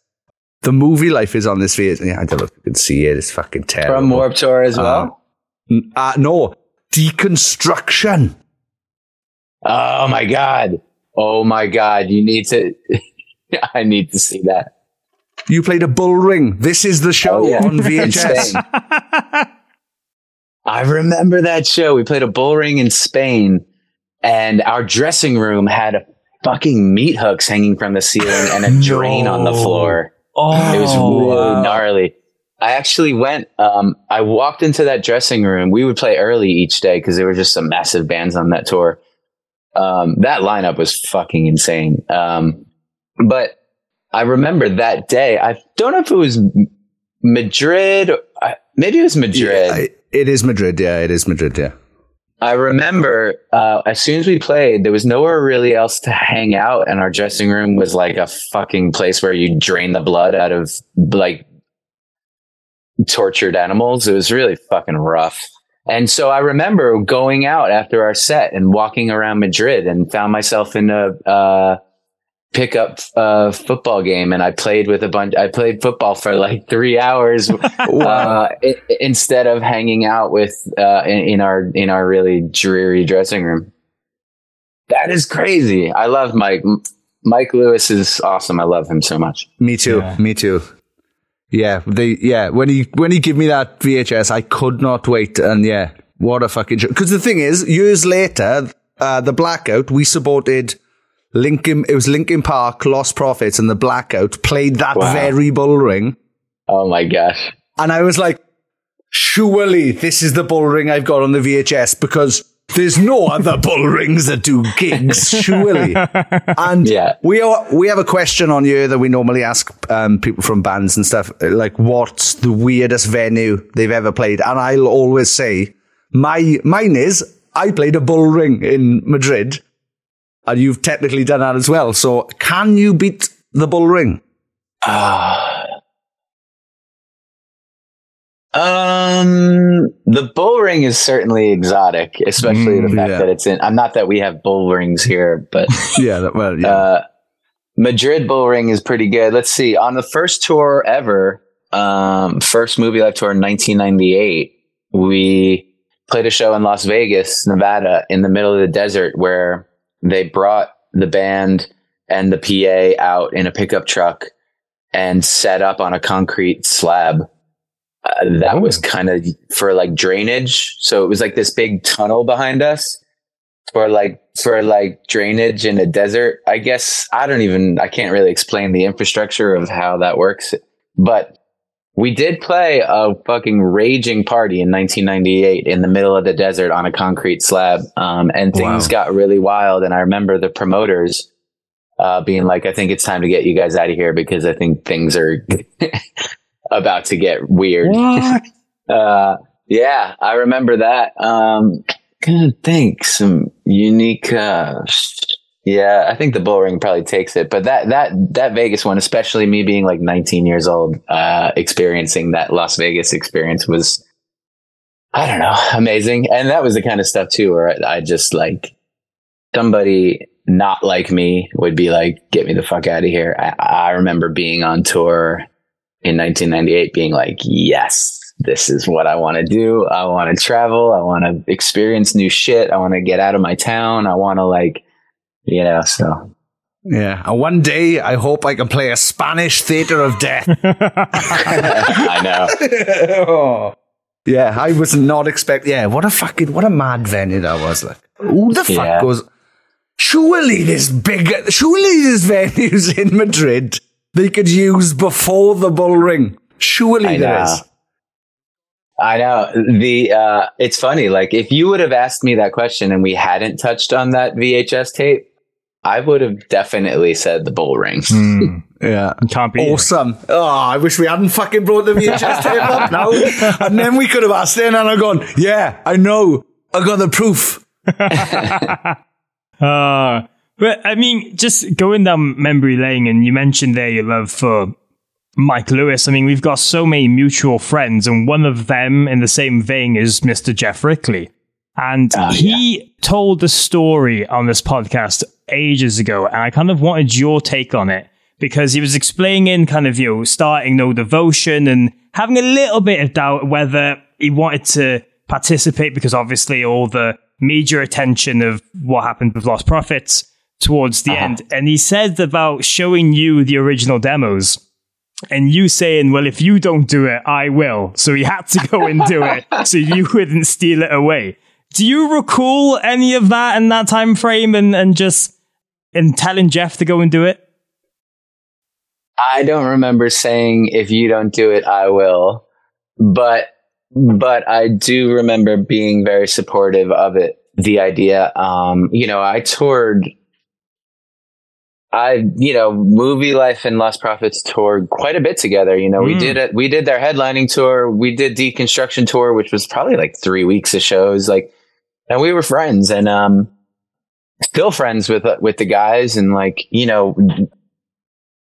The Movielife is on this video. Yeah, I don't know if you can see it. It's fucking terrible. From Warped Tour as well? Uh, uh, no. Deconstruction. Oh my God. Oh my God. You need to, <laughs> I need to see that. You played a bull ring. This is the show oh, yeah. on <laughs> VHS. I remember that show. We played a bull ring in Spain and our dressing room had fucking meat hooks hanging from the ceiling and a drain no. on the floor. Oh, it was really wow. gnarly. I actually went, um, I walked into that dressing room. We would play early each day because there were just some massive bands on that tour. Um, that lineup was fucking insane. Um, but I remember that day. I don't know if it was Madrid. Maybe it was Madrid. Yeah, it is Madrid. Yeah, it is Madrid. Yeah. I remember uh, as soon as we played, there was nowhere really else to hang out, and our dressing room was like a fucking place where you drain the blood out of like tortured animals. It was really fucking rough. And so I remember going out after our set and walking around Madrid and found myself in a uh, pickup uh, football game and I played with a bunch. I played football for like three hours <laughs> uh, instead of hanging out with uh, in, in, our in our really dreary dressing room. That is crazy. I love Mike. Mike Lewis is awesome. I love him so much. Me too. Yeah. Me too. Yeah, they yeah when he when he gave me that VHS, I could not wait. And yeah, what a fucking because the thing is, years later, uh, the blackout we supported Linkin, it was Linkin Park, Lostprophets, and the Blackout played that wow. very bull ring. Oh my gosh. And I was like, surely this is the bull ring I've got on the VHS because there's no other <laughs> bull rings that do gigs, surely. <laughs> And Yeah. we are, we have a question on here that we normally ask um, people from bands and stuff, like what's the weirdest venue they've ever played? And I'll always say, my mine is I played a bull ring in Madrid, and you've technically done that as well. So can you beat the bull ring? Um, the bull ring is certainly exotic, especially the Mm, fact yeah. that it's in. I'm not that we have bull rings here, but <laughs> Yeah, that- well, yeah. uh, Madrid bull ring is pretty good. Let's see. On the first tour ever, um, first Movielife tour in 1998, we played a show in Las Vegas, Nevada, in the middle of the desert, where they brought the band and the PA out in a pickup truck and set up on a concrete slab. Uh, that was kind of for like drainage. So it was like this big tunnel behind us for like for like drainage in a desert. I guess I don't even I can't really explain the infrastructure of how that works, but we did play a fucking raging party in 1998 in the middle of the desert on a concrete slab, um, and things Wow. got really wild. And I remember the promoters uh, being like, "I think it's time to get you guys out of here because I think things are <laughs> about to get weird." <laughs> uh, yeah, I remember that. Um, gonna think some unique. Uh, yeah, I think the bull ring probably takes it, but that that that Vegas one, especially me being like 19 years old, uh, experiencing that Las Vegas experience was, I don't know, amazing. And that was the kind of stuff too, where I, I just like somebody not like me would be like, "Get me the fuck out of here." I, I remember being on tour in 1998, being like, "Yes." This is what I want to do. I want to travel. I want to experience new shit. I want to get out of my town. I want to like, you know, so Yeah. And one day, I hope I can play a Spanish theater of death. <laughs> I know. <laughs> oh. Yeah, I was not expecting. Yeah, what a fucking what a mad venue that was. Like, who the fuck Yeah. goes? Surely this big, surely there's <laughs> venues in Madrid they could use before the bull ring. Surely I there know. is. I know the. Uh, it's funny. Like if you would have asked me that question and we hadn't touched on that VHS tape, I would have definitely said the bull ring. <laughs> Yeah, Can't be. awesome. Oh, I wish we hadn't fucking brought the VHS tape up <laughs> now, and then we could have asked it, and I've gone, yeah, I know, I got the proof. <laughs> Uh, but I mean, just going down memory lane, and you mentioned there your love for Mike Lewis. I mean, we've got so many mutual friends, and one of them in the same vein is Mr. Geoff Rickly. And oh, he told the story on this podcast ages ago, and I kind of wanted your take on it because he was explaining kind of, you know, starting no devotion and having a little bit of doubt whether he wanted to participate because obviously all the media attention of what happened with Lostprophets towards the uh-huh. end. And he said about showing you the original demos and you saying, well, if you don't do it, I will. So he had to go and do it <laughs> so you wouldn't steal it away. Do you recall any of that in that time frame and, and just and telling Geoff to go and do it? I don't remember saying if you don't do it, I will, but but I do remember being very supportive of it. The idea, um, you know, I toured. I, you know, Movielife and Lostprophets toured quite a bit together. You know, we Mm. did it. We did their headlining tour. We did deconstruction tour, which was probably like three weeks of shows. Like, and we were friends, and um, still friends with with the guys, and like, you know,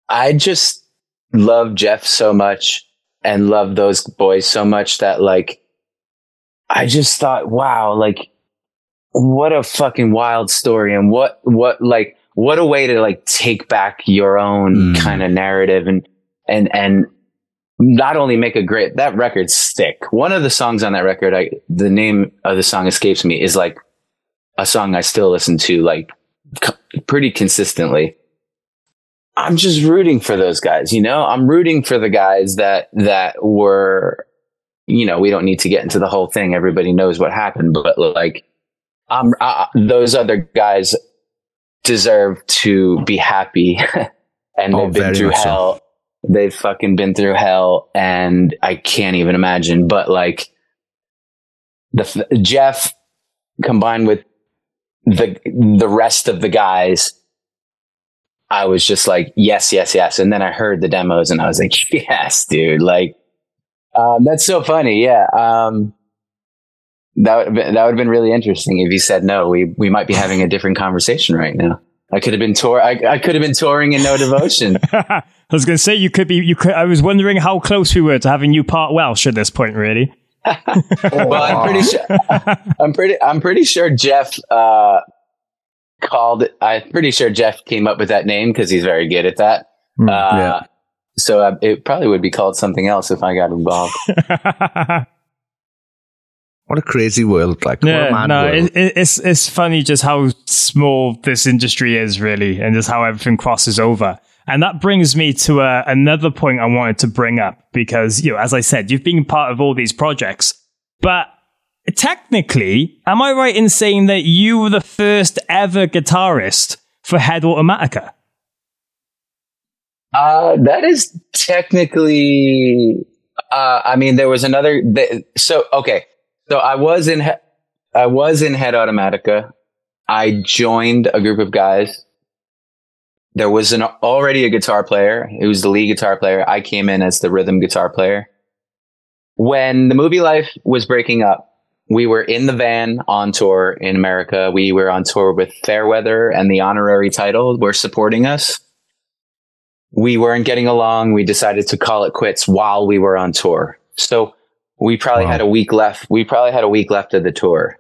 I just love Geoff so much and love those boys so much that like I just thought, wow, like what a fucking wild story and what what like what a way to like take back your own Mm. kind of narrative and and and not only make a great that record stick. One of the songs on that record, I the name of the song escapes me, is like a song I still listen to like c- pretty consistently. I'm just rooting for those guys, you know? I'm rooting for the guys that that were you know, we don't need to get into the whole thing. Everybody knows what happened, but like um uh, those other guys deserve to be happy <laughs> and Oh, they've been through much so. They've fucking been through hell, and I can't even imagine. But like the Geoff combined with the the rest of the guys, I was just like, yes, yes, yes. And then I heard the demos, and I was like, <laughs> yes, dude, like. Um, that's so funny. Yeah. Um, that would that would have been really interesting if you said no. We we might be having a different conversation right now. I could have been tour. I, I could have been touring in no devotion. <laughs> I was going to say you could be. You could. I was wondering how close we were to having you part Welsh at this point. Really. <laughs> well, I'm pretty sure. <laughs> I'm pretty. I'm pretty sure Geoff uh, called. I'm pretty sure Geoff came up with that name because he's very good at that. uh, yeah. So uh, it probably would be called something else if I got involved. <laughs> What a crazy world! Like, what a Yeah, mad no, world. it, it, it's it's funny just how small this industry is, really, and just how everything crosses over. And that brings me to uh, another point I wanted to bring up because, you know, as I said, you've been part of all these projects, but technically, am I right in saying that you were the first ever guitarist for Head Automatica? Uh, that is technically. Uh, I mean, there was another. th- So okay, so I was in. He- I was in Head Automatica. I joined a group of guys. There was an already a guitar player. It was the lead guitar player. I came in as the rhythm guitar player. When the Movielife was breaking up, we were in the van on tour in America. We were on tour with Fairweather and the honorary title were supporting us we weren't getting along. We decided to call it quits while we were on tour. So we probably had a week left. We probably had a week left of the tour.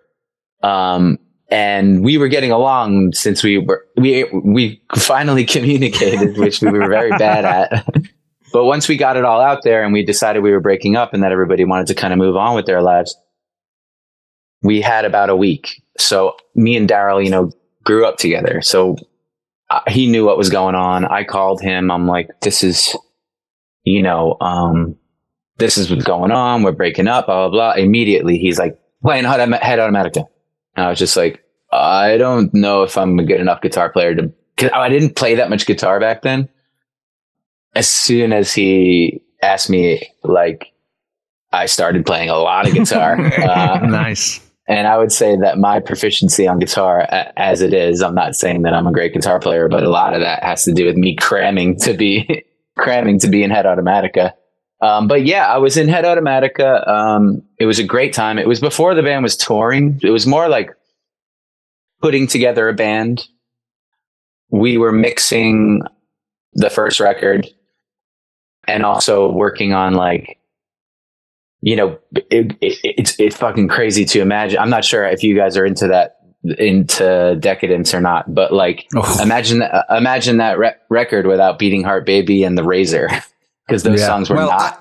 Um, and we were getting along since we were, we, we finally <laughs> communicated, which we were very bad at. <laughs> but once we got it all out there and we decided we were breaking up and that everybody wanted to kind of move on with their lives, we had about a week. So me and Daryl, you know, grew up together. So uh, he knew what was going on. I called him. I'm like, this is, you know, um, this is what's going on. We're breaking up, blah, blah, blah. Immediately, he's like, playing Head Head Automatica. And I was just like, I don't know if I'm a good enough guitar player to, cause I didn't play that much guitar back then. As soon as he asked me, like, I started playing a lot of guitar. <laughs> uh, nice. and I would say that my proficiency on guitar, as it is, I'm not saying that I'm a great guitar player, but a lot of that has to do with me cramming to be <laughs> cramming to be in Head Automatica. Um, but yeah, I was in Head Automatica. Um, it was a great time. It was before the band was touring. It was more like putting together a band. We were mixing the first record and also working on like you know, it, it, it's it's fucking crazy to imagine. I'm not sure if you guys are into that into decadence or not, but like Oh. imagine that imagine that re- record without Beating Heart Baby and The Razor <laughs> because those Yeah. songs were Well, not. I-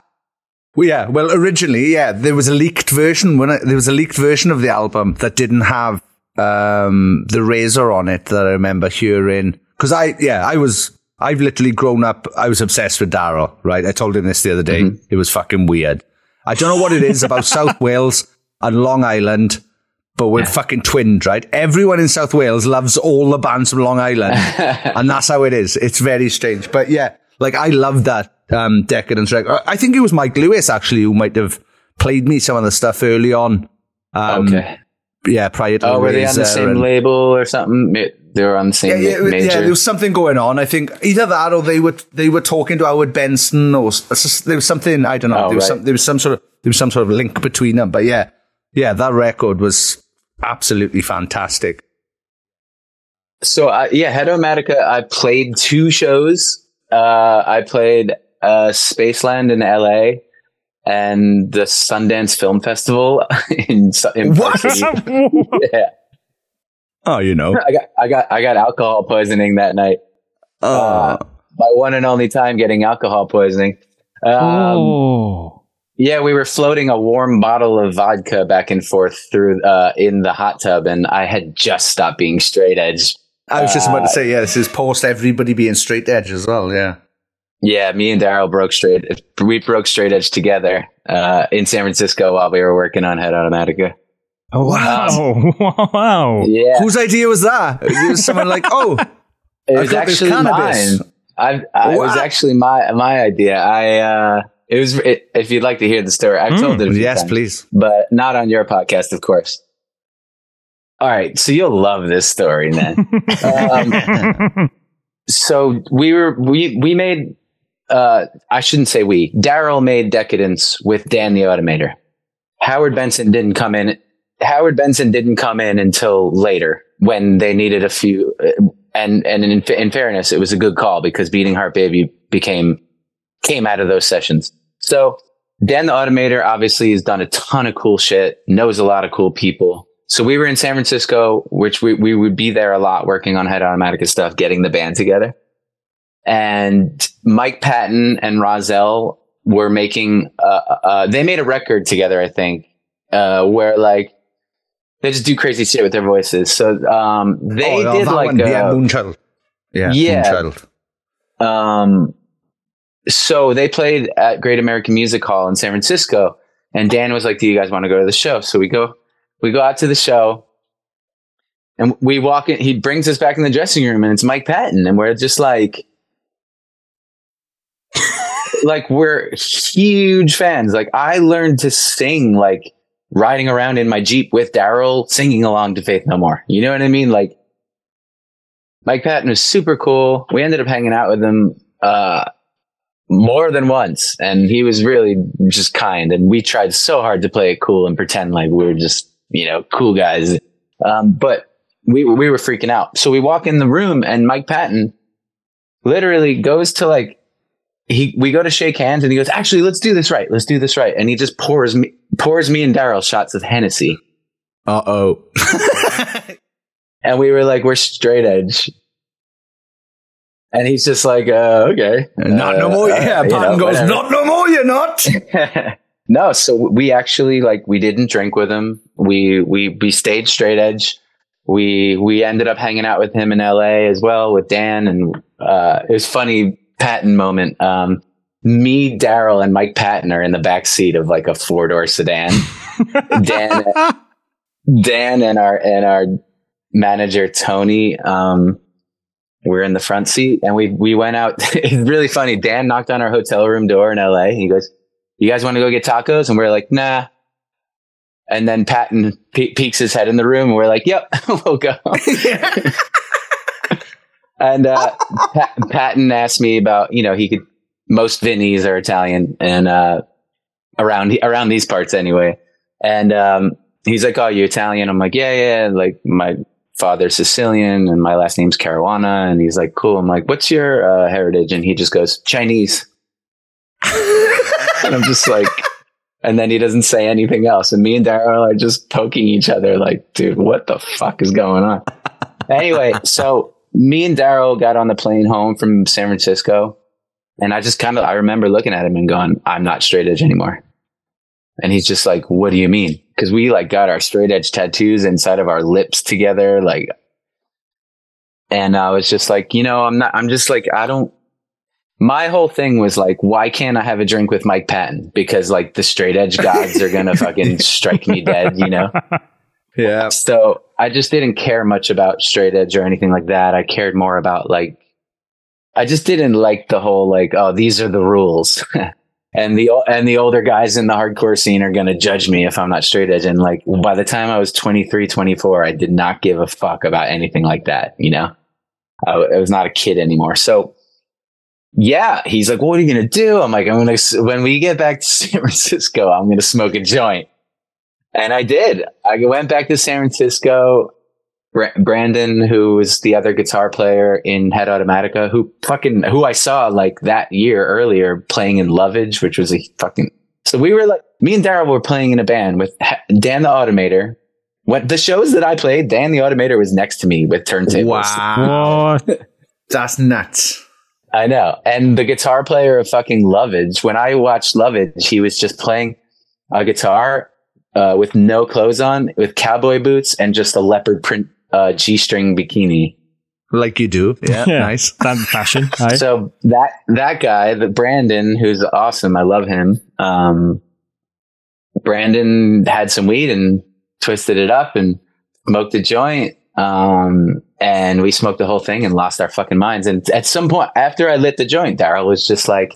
Well, yeah. Well, originally, yeah, there was a leaked version. When there was a leaked version of the album that didn't have um, the razor on it that I remember hearing. Because I, yeah, I was, I've literally grown up. I was obsessed with Daryl. Right, I told him this the other day. Mm-hmm. It was fucking weird. I don't know what it is about <laughs> South Wales and Long Island. But we're fucking twinned, right? Everyone in South Wales loves all the bands from Long Island. <laughs> and that's how it is. It's very strange. But yeah, like I love that um, Decadence record. I think it was Mike Lewis actually who might have played me some of the stuff early on. Um, okay. Yeah, prior to Oh, were they on the same and- label or something? They were on the same Yeah, yeah, major. yeah, there was something going on. I think either that or they were they were talking to Howard Benson or there was something I don't know. Oh, there was right. some there was some sort of there was some sort of link between them. But yeah, yeah, that record was absolutely fantastic. So uh, yeah, Head Automatica. I played two shows. Uh, I played uh, Spaceland in L.A. and the Sundance Film Festival <laughs> in in Park What? City. <laughs> Yeah, Oh, you know. I got I got I got alcohol poisoning that night. Uh, my one and only time getting alcohol poisoning. Um, oh. Yeah, we were floating a warm bottle of vodka back and forth through uh, in the hot tub, and I had just stopped being straight edge. I was just about Uh, to say, yeah, this is post everybody being straight edge as well. Yeah. Yeah, me and Daryl broke straight. We broke straight edge together uh, in San Francisco while we were working on Head Automatica. Oh, wow. <laughs> wow. Yeah, Whose idea was that? It was someone like, oh, <laughs> it was actually mine. I, I it was actually my my idea. I uh, it was it, if you'd like to hear the story, I've told it. A few Yes, times, please. but not on your podcast, of course. All right, so you'll love this story, man. <laughs> um, so we were we we made uh I shouldn't say we. Daryl made Decadence with Dan the Automator. Howard Benson didn't come in. Howard Benson didn't come in until later when they needed a few. uh, And and in, in fairness, it was a good call because Beating Heart Baby became came out of those sessions. So Dan the Automator obviously has done a ton of cool shit, knows a lot of cool people. So we were in San Francisco, which we, we would be there a lot working on Head Automatica stuff, getting the band together. And Mike Patton and Rahzel were making, uh, uh, they made a record together, I think, uh, where like, they just do crazy shit with their voices. So, um, they oh, did like, one, yeah, uh, Moonchild. Yeah, Yeah. Moonchild. um, so they played at Great American Music Hall in San Francisco, and Dan was like, "Do you guys want to go to the show?" So we go, we go out to the show, and we walk in. He brings us back in the dressing room, and it's Mike Patton, and we're just like, like we're huge fans. Like I learned to sing like riding around in my Jeep with Daryl, singing along to Faith No More. You know what I mean? Like Mike Patton was super cool. We ended up hanging out with him uh, more than once, and he was really just kind. And we tried so hard to play it cool and pretend like we were just you know cool guys. Um, but we we were freaking out. So we walk in the room, and Mike Patton literally goes to like he we go to shake hands, and he goes, "Actually, let's do this right. Let's do this right." And he just pours me pours me and Daryl shots of Hennessy. Uh oh. <laughs> And we were like, we're straight edge. And he's just like, uh, okay. Not no Uh, more. uh, Yeah, Patton goes, whatever. not no more, you're not. <laughs> no, so we actually like we didn't drink with him. We we we stayed straight edge. We we ended up hanging out with him in LA as well with Dan and uh it was funny Patton moment. Um me, Daryl, and Mike Patton are in the back seat of like a four door sedan. <laughs> Dan Dan and our and our manager Tony um we're in the front seat and we we went out. <laughs> It's really funny. Dan knocked on our hotel room door in la he goes you guys want to go get tacos? And we're like nah. And then patton pe- peeks his head in the room and we're like yep <laughs> we'll go and uh <laughs> Pat- patton asked me about you know he could most vinnies are italian and uh around around these parts anyway and um he's like oh you italian i'm like yeah yeah like my father's Sicilian and my last name's Caruana. And he's like, cool. I'm like, what's your uh, heritage? And he just goes, Chinese. and I'm just like, and then he doesn't say anything else. And me and Daryl are just poking each other like, dude, what the fuck is going on? anyway, so me and Daryl got on the plane home from San Francisco. And I just kind of, I remember looking at him and going, I'm not straight edge anymore. And he's just like, what do you mean? Cause we like got our straight edge tattoos inside of our lips together. Like, and I was just like, you know, I'm not, I'm just like, I don't, my whole thing was like, why can't I have a drink with Mike Patton? Because like the straight edge gods are to <laughs> fucking strike me dead, you know? Yeah. So I just didn't care much about straight edge or anything like that. I cared more about like, I just didn't like the whole like, oh, these are the rules. <laughs> and the and the older guys in the hardcore scene are going to judge me if I'm not straight edge. And like by the time I was 23, 24, I did not give a fuck about anything like that. You know, I, I was not a kid anymore. So yeah, he's like, "What are you going to do?" I'm like, "I'm going to when we get back to San <laughs> Francisco, I'm going to smoke a joint." And I did. I went back to San Francisco. Brandon, who was the other guitar player in Head Automatica, who fucking who I saw like that year earlier playing in Lovage, which was a fucking. So we were like, me and Daryl were playing in a band with Dan the Automator. What the shows that I played, Dan the Automator was next to me with turntables. Wow. <laughs> That's nuts. I know. And the guitar player of fucking Lovage, when I watched Lovage, he was just playing a guitar uh, with no clothes on, with cowboy boots and just a leopard print uh, G string bikini. Like you do. Yeah. Yeah. Nice. <laughs> Standard fashion. aye. So that that guy, the Brandon, who's awesome, I love him. Um, Brandon had some weed and twisted it up and smoked a joint. Um, and we smoked the whole thing and lost our fucking minds. And at some point after I lit the joint, Daryl was just like,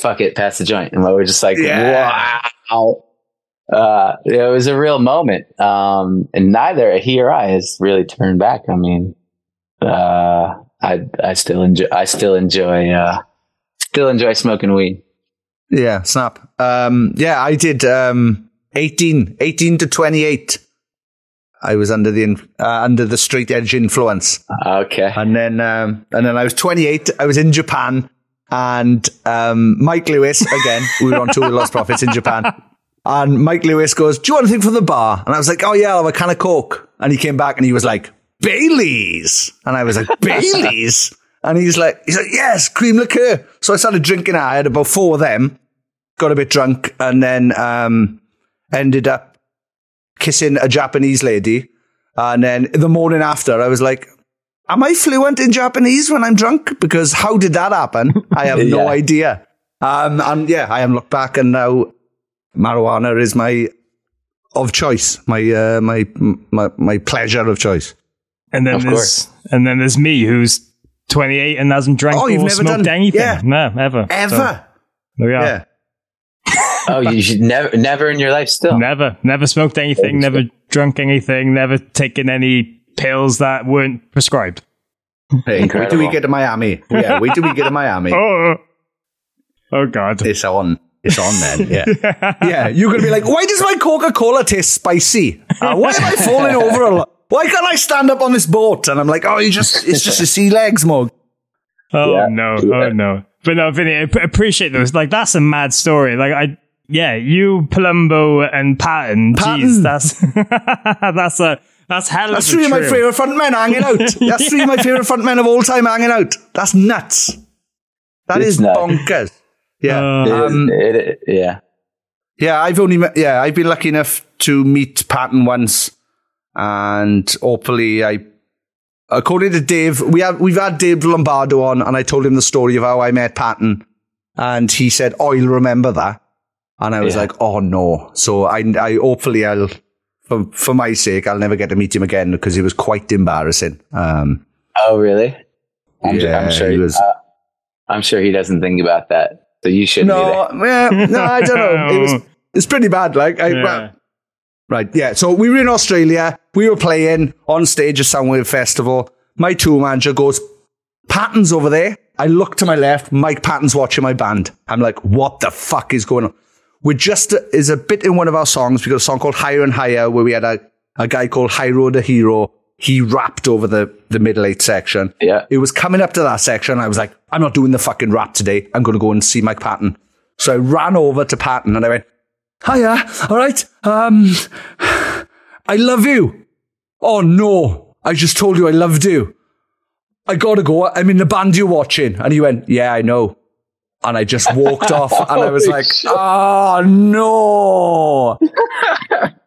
fuck it, pass the joint. And we were just like, Yeah. wow. Uh, it was a real moment. Um, and neither he or I has really turned back. I mean, uh, I, I still enjoy, I still enjoy, uh, still enjoy smoking weed. Yeah, snap. Um, yeah, I did um, 18, 18 to 28. I was under the uh, under the straight edge influence. Okay. And then um, and then I was 28. I was in Japan and um, Mike Lewis again. we were on tour with Lostprophets in Japan. And Mike Lewis goes, "Do you want anything from the bar?" And I was like, "Oh yeah, I'll have a can of Coke." And he came back and he was like, "Bailey's," and I was like, <laughs> "Bailey's." And he's like, he's like, yes, cream liqueur. So I started drinking. I had about four of them, got a bit drunk, and then um, ended up kissing a Japanese lady. And then the morning after, I was like, am I fluent in Japanese when I'm drunk? Because how did that happen? I have <laughs> no Yeah. idea. Um, and yeah, I am looked back and now marijuana is my of choice, my uh, my my my pleasure of choice. And then Of there's course. and then there's me who's 28 and hasn't drank Oh, or you've never smoked done- anything. yeah. No, ever. So, Ever, there we are. yeah. Oh, you should never, never in your life still. Never, never smoked anything, never drunk anything, never taken any pills that weren't prescribed. Hey, wait till we get to Miami. Yeah, wait till we get to Miami. Oh, oh God. It's on. It's on then. <laughs> Yeah. yeah. You're going to be like, why does my Coca Cola taste spicy? Uh, why am I falling over a lot? Why can't I stand up on this boat? And I'm like, oh, you just, it's just a sea legs mug. Oh Yeah. no, oh no. But no, Vinnie, I p- appreciate those. Like that's a mad story. Like I, yeah, you, Palumbo, and Patton. Patton. Jeez, <laughs> that's that's a that's hell That's of a three of my favourite front men hanging out. <laughs> That's three of my favourite front men of all time hanging out. That's nuts. That It's is nuts. bonkers. Yeah. Uh, um, it- it- yeah. Yeah, I've only met, yeah, I've been lucky enough to meet Patton once, and hopefully, I, according to Dave, we have we've had Dave Lombardo on, and I told him the story of how I met Patton, and he said, "Oh, you'll remember that," and I was Yeah. like, "Oh no!" So I, I hopefully I'll, for for my sake, I'll never get to meet him again because it was quite embarrassing. Um, Oh, really? I'm, Yeah, I'm sure he he was- Uh, I'm sure he doesn't think about that. So you shouldn't no, either. yeah, no, I don't know. It was <laughs> oh. it's pretty bad. Like, I, Yeah. well, right, yeah. So we were in Australia. We were playing on stage at Soundwave Festival. My tour manager goes, "Patton's over there." I look to my left. Mike Patton's watching my band. I'm like, "What the fuck is going on?" We're just is a bit in one of our songs. We got a song called "Higher and Higher" where we had a a guy called Hyro the Hero. He rapped over the the middle eight section. Yeah. It was coming up to that section. I was like, I'm not doing the fucking rap today. I'm going to go and see Mike Patton. So I ran over to Patton and I went, Hiya, all right. Um, I love you. Oh no, I just told you I loved you. I gotta go. I'm in the band you're watching. And he went, Yeah, I know. And I just walked off and I was <laughs> like, shit. Oh no. <laughs>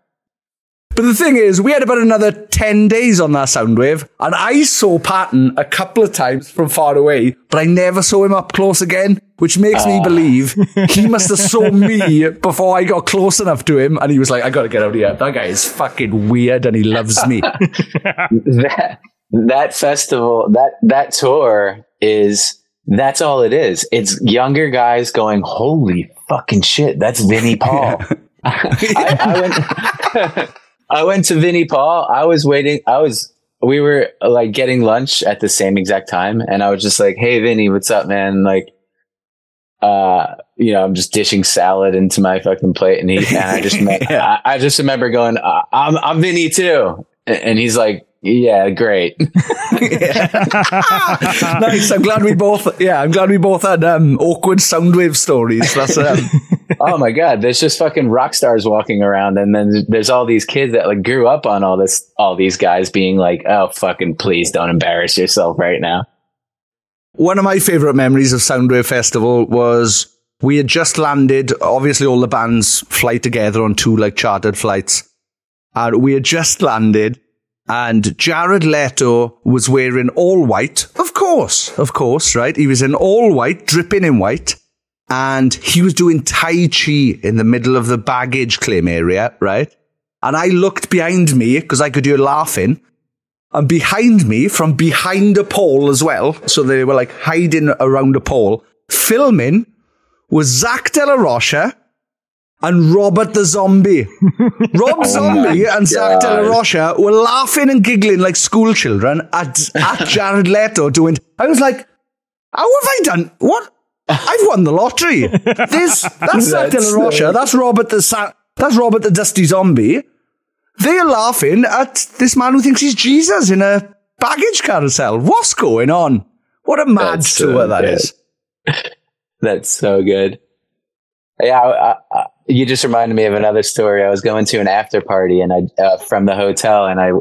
But the thing is, we had about another 10 days on that Soundwave, and I saw Patton a couple of times from far away, but I never saw him up close again, which makes me ah. believe he <laughs> must have saw me before I got close enough to him, and he was like, I gotta get out of here. That guy is fucking weird, and he loves me. <laughs> that that festival that that tour is that's all it is. It's younger guys going, "Holy fucking shit, that's Vinnie Paul." <laughs> I, I went. I went to Vinnie Paul. I was waiting. I was. We were like getting lunch at the same exact time, and I was just like, "Hey, Vinnie, what's up, man?" Like, uh, you know, I'm just dishing salad into my fucking plate, and he and I just <laughs> me- I, I just remember going, uh, "I'm I'm Vinnie too," and he's like, "Yeah, great." <laughs> <laughs> nice. I'm glad we both, yeah, I'm glad we both had um, awkward soundwave stories. That's um, <laughs> oh my god, there's just fucking rock stars walking around, and then there's all these kids that like grew up on all this, all these guys being like, "Oh, fucking please don't embarrass yourself right now." One of my favorite memories of Soundwave Festival was we had just landed. Obviously, all the bands fly together on two like chartered flights, and we had just landed. And Jared Leto was wearing all white, of course, of course, right? He was in all white, dripping in white, and he was doing Tai Chi in the middle of the baggage claim area, right? And I looked behind me because I could hear laughing, And behind me, from behind a pole as well, so they were like hiding around a pole, filming was Zach De La Rocha and Robert the Zombie. <laughs> Rob oh Zombie and Zach De La Rocha were laughing and giggling like school children at, at <laughs> Jared Leto doing. I was like, how have I done? What? I've won the lottery. This that's Zach De That's La Rocha. That's Robert the Sa- that's Robert the Dusty Zombie. They're laughing at this man who thinks he's Jesus in a baggage carousel. What's going on? What a mad That's so tour that good. is. <laughs> That's so good. Yeah, I, I- you just reminded me of another story. I was going to an after party and I uh, from the hotel, and I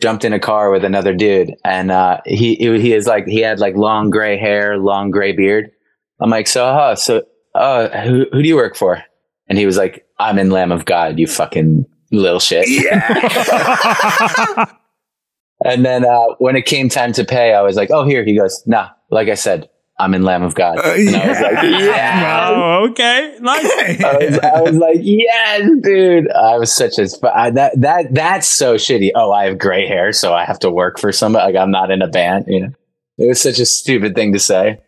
jumped in a car with another dude, and uh, he he is like he had like long gray hair, long gray beard. I'm like, so uh, so uh, who who do you work for? And he was like, I'm in Lamb of God, you fucking little shit. Yeah. <laughs> <laughs> and then uh, when it came time to pay, I was like, oh here. He goes, nah. Like I said, I'm in Lamb of God. Uh, and I was like, yeah. Oh, okay. Nice. <laughs> I was, I was like, yes, dude. I was such a I, that that that's so shitty. Oh, I have gray hair, so I have to work for somebody. Like I'm not in a band. You know, it was such a stupid thing to say.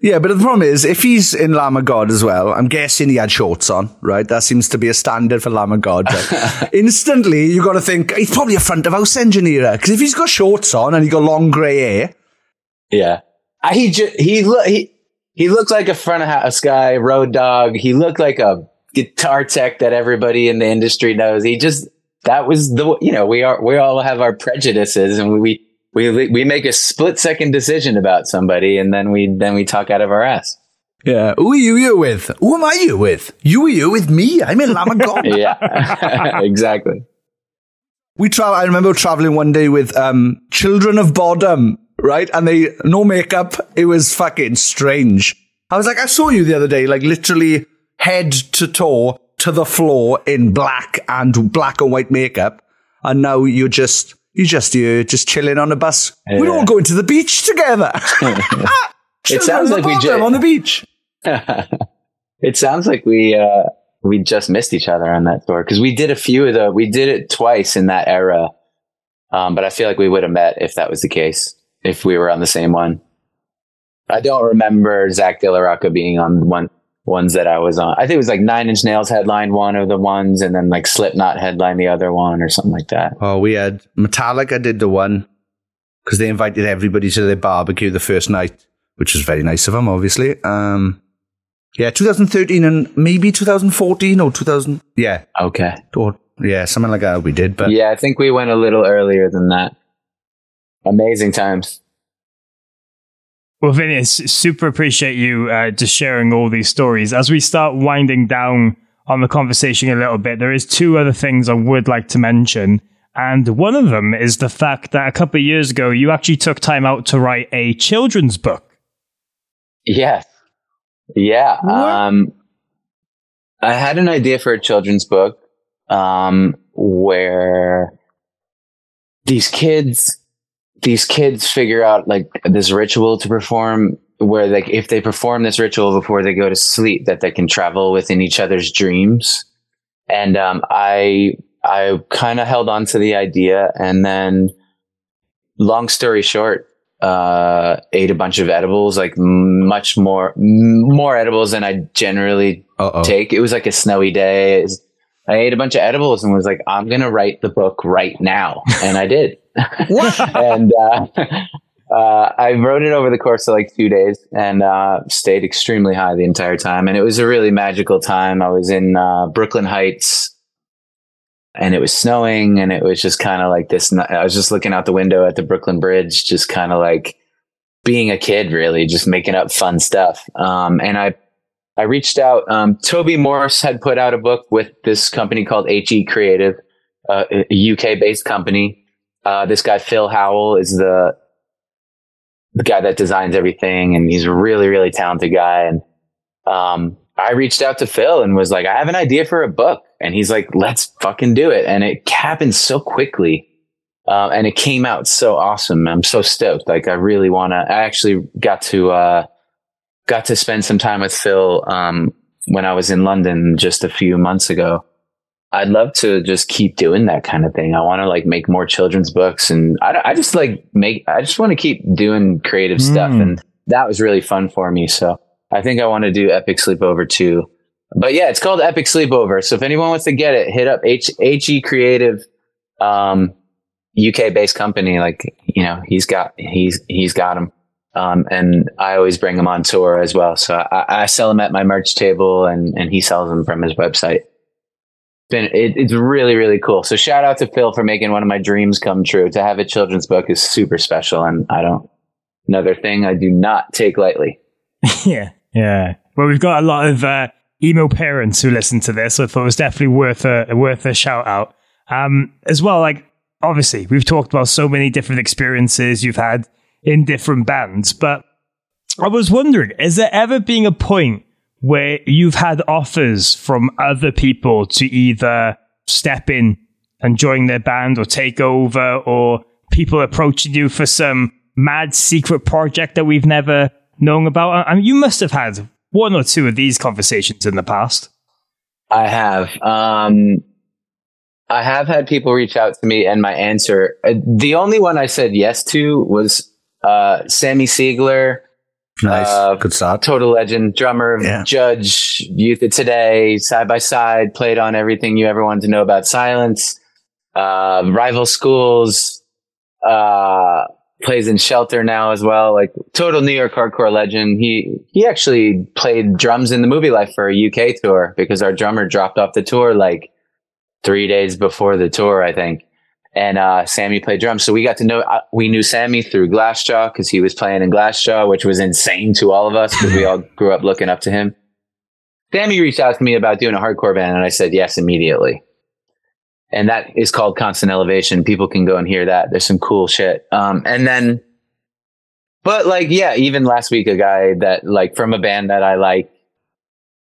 Yeah, but the problem is, if he's in Lamb of God as well, I'm guessing he had shorts on, right? That seems to be a standard for Lamb of God. Right? <laughs> Instantly, you got to think he's probably a front of house engineer because if he's got shorts on and he got long grey hair, Yeah, I, he just he look he he looked like a front of house guy, road dog. He looked like a guitar tech that everybody in the industry knows. He just that was the you know we are we all have our prejudices and we we we make a split second decision about somebody and then we then we talk out of our ass. yeah, who are you you with? Who am I you with? You are you with me? I'm in God. <laughs> Yeah, <laughs> exactly. We travel. I remember traveling one day with um, children of Bodom, right? And they no makeup. It was fucking strange. I was like, I saw you the other day, like literally head to toe to the floor in black and black and white makeup, and now you're just you're just you're just chilling on a bus. We're all going to the beach together. <laughs> <laughs> It sounds like we just, on the beach. <laughs> it sounds like we uh we just missed each other on that tour because we did a few of the we did it twice in that era. Um, but I feel like we would have met if that was the case if we were on the same one. I don't remember Zack De La Rocha being on one ones that I was on. I think it was like Nine Inch Nails headline one of the ones, and then like Slipknot headline the other one, or something like that. Oh, we had Metallica did the one because they invited everybody to their barbecue the first night, which was very nice of them, obviously. Um, yeah, 2013 and maybe 2014 or 2000. Yeah, Okay. or yeah, something like that we did. But Yeah, I think we went a little earlier than that. Amazing times. Well, Vinnie, super appreciate you uh, just sharing all these stories. As we start winding down on the conversation a little bit, there is two other things I would like to mention. And one of them is the fact that a couple of years ago, you actually took time out to write a children's book. Yes. Yeah. Um, I had an idea for a children's book um, where these kids, these kids figure out like this ritual to perform where like if they perform this ritual before they go to sleep that they can travel within each other's dreams and um, i i kind of held on to the idea and then long story short uh, ate a bunch of edibles, like much more, m- more edibles than I generally Uh-oh. take. It was like a snowy day. I ate a bunch of edibles and was like, I'm going to write the book right now. And I did. <laughs> and, uh, uh, I wrote it over the course of like two days and, uh, stayed extremely high the entire time. And it was a really magical time. I was in, uh, Brooklyn Heights and it was snowing and it was just kind of like this i was just looking out the window at the brooklyn bridge just kind of like being a kid really just making up fun stuff um, and i i reached out um, Toby Morse had put out a book with this company called he creative uh, a uk based company uh, this guy phil howell is the the guy that designs everything and he's a really really talented guy and um, I reached out to Phil and was like, I have an idea for a book. And he's like, let's fucking do it. And it happened so quickly. Uh, and it came out so awesome. I'm so stoked. Like, I really want to, I actually got to, uh, got to spend some time with Phil, um, when I was in London just a few months ago. I'd love to just keep doing that kind of thing. I want to like make more children's books and I, I just like make, I just want to keep doing creative mm. stuff. And that was really fun for me. So I think I want to do Epic Sleepover too. But yeah, it's called Epic Sleepover. So if anyone wants to get it, hit up H, HE Creative, um, UK based company. Like, you know, he's got, he's, he's got them. Um, and I always bring him on tour as well. So I, I sell them at my merch table and, and he sells them from his website been it, it's really really cool. So shout out to Phil for making one of my dreams come true. To have a children's book is super special, and I don't another thing I do not take lightly. <laughs> yeah, yeah. Well, we've got a lot of uh, emo parents who listen to this, so I thought it was definitely worth a worth a shout out. Um, as well, like obviously we've talked about so many different experiences you've had in different bands, but I was wondering, is there ever been a point where you've had offers from other people to either step in and join their band or take over, or people approaching you for some mad secret project that we've never known about? I mean, you must have had one or two of these conversations in the past. I have. Um, I have had people reach out to me, and my answer, uh, the only one I said yes to was uh, Sammy Siegler Nice. Uh, Good start. Total legend, drummer, yeah. judge, Youth of Today, side by side, played on everything you ever wanted to know about silence. Uh, rival schools, uh, plays in Shelter now as well. Like total New York hardcore legend. He, he actually played drums in the Movielife for a UK tour because our drummer dropped off the tour like three days before the tour, I think and uh, Sammy played drums. So we got to know, uh, we knew Sammy through Glassjaw because he was playing in Glassjaw, which was insane to all of us because we all grew up looking up to him. Sammy reached out to me about doing a hardcore band, and I said yes immediately. And that is called Constant Elevation. People can go and hear that. There's some cool shit. Um, and then, but like, yeah, even last week, a guy that like from a band that I like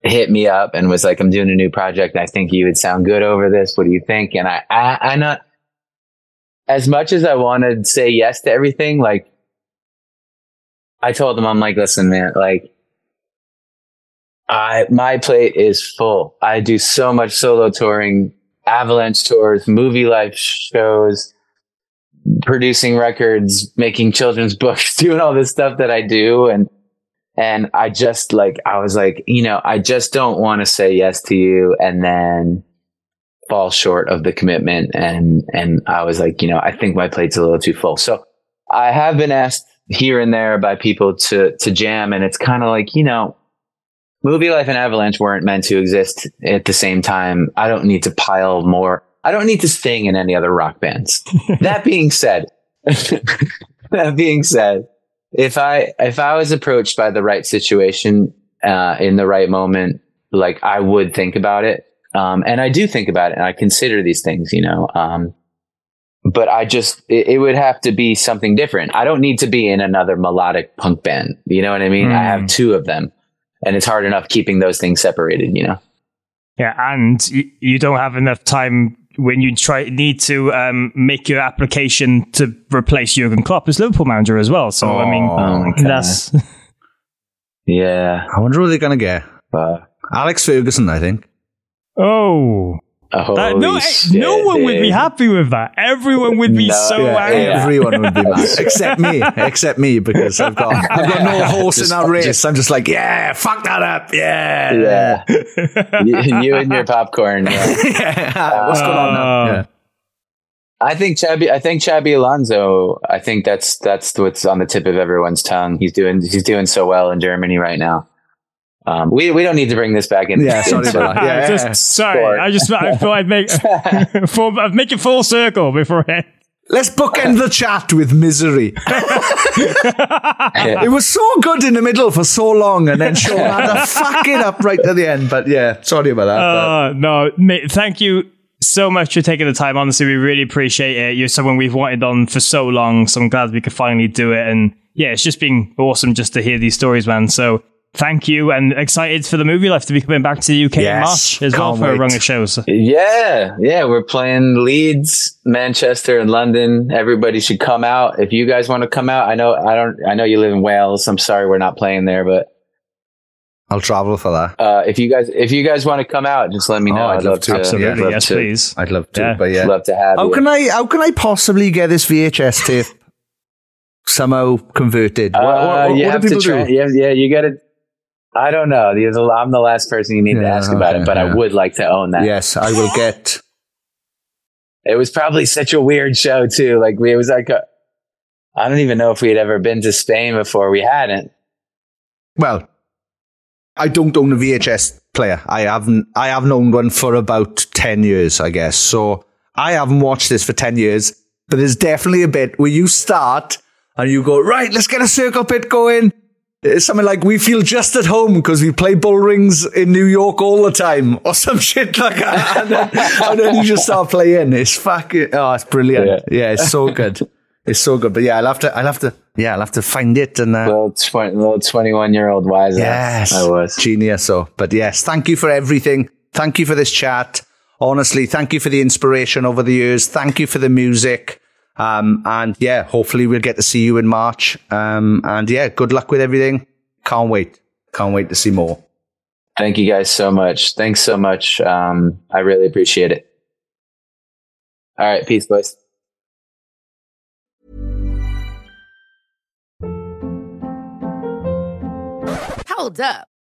hit me up and was like, I'm doing a new project. I think you would sound good over this. What do you think? And I, I, I not, as much as I want to say yes to everything, like I told them, I'm like, listen, man, like I, my plate is full. I do so much solo touring, avalanche tours, Movielife shows, producing records, making children's <laughs> books, doing all this stuff that I do. And, and I just like, I was like, you know, I just don't want to say yes to you. And then fall short of the commitment. And, and I was like, you know, I think my plate's a little too full. So I have been asked here and there by people to, to jam. And it's kind of like, you know, Movielife and Avalanche weren't meant to exist at the same time. I don't need to pile more. I don't need to sing in any other rock bands. <laughs> that being said, <laughs> that being said, if I if I was approached by the right situation uh, in the right moment, like I would think about it. Um, and I do think about it and I consider these things, you know. Um, but I just, it, it, would have to be something different. I don't need to be in another melodic punk band. You know what I mean? Mm. I have hmm. two of them and it's hard enough keeping those things separated, you know? Yeah. And you, you don't have enough time when you try need to um, make your application to replace Jurgen Klopp as Liverpool manager as well. So, oh, I mean, oh that's. <laughs> yeah. I wonder who they're going to get. Uh, Alex Ferguson, I think. Oh. That, no, shit, no one dude. would be happy with that. Everyone would be <laughs> no, so yeah, angry. Everyone would be mad, <laughs> except me, except me, because I've got I've got no <laughs> horse just, in that race. Just, I'm just like, yeah, fuck that up, yeah, yeah. you, you, and your popcorn. Yeah. yeah. What's uh, going on now? Yeah. I think Xabi. I think Xabi Alonso. I think that's that's what's on the tip of everyone's tongue. He's doing he's doing so well in Germany right now. Um, we we don't need to bring this back in. Yeah, sorry about that. Yeah, just, sorry. Sport. I just I thought I'd make <laughs> full, I'd make it full circle beforehand. Let's bookend the chat with misery. <laughs> it was so good in the middle for so long, and then Sean had to fuck it up right at the end. But yeah, sorry about that. Uh, no, mate, thank you so much for taking the time. Honestly, we really appreciate it. You're someone we've wanted on for so long, so I'm glad we could finally do it. And yeah, it's just been awesome just to hear these stories, man. So thank you and excited for the Movielife to be coming back to the UK yes, in March as well for wait. a run of shows. Yeah, yeah, we're playing Leeds, Manchester, and London. Everybody should come out. If you guys want to come out, I know I don't I know you live in Wales. I'm sorry we're not playing there, but I'll travel for that. Uh, if you guys if you guys want to come out, just let me know. Oh, I'd love to. Absolutely, I'd love yes, to. please. I'd love to, Yeah. but yeah. Love to have How you. can I? How can I possibly get this VHS tape somehow converted? What, what- Uh, what you do have to people try. do? Yeah, yeah, you got to. I don't know. I'm the last person you need to Yeah, ask about okay, it, but I would like to own that. Yes, I will get. <laughs> It was probably such a weird show too. Like we, it was like. I don't even know if we had ever been to Spain before. We hadn't. Well, I don't own a VHS player. I haven't. I haven't owned one for about ten years, I guess. So I haven't watched this for ten years. But there's definitely a bit where you start and you go right. Let's get a circle pit going. It's something like we feel just at home because we play bull rings in New York all the time, or <laughs> some shit like that. <laughs> And then, and then you just start playing. It's fucking. Oh, it's brilliant. Yeah, it's so good. It's so good. But yeah, I'll have to. I'll have to. Yeah, I'll have to find it and. Uh, Little, tw- little 21 year old wise Yes, I was. genius. So, but yes, thank you for everything. Thank you for this chat. Honestly, thank you for the inspiration over the years. Thank you for the music. Um, and yeah, hopefully we'll get to see you in March. Um, and yeah, good luck with everything. Can't wait. Can't wait to see more. Thank you guys so much. Thanks so much. Um, I really appreciate it. All right. Peace, boys. Hold up.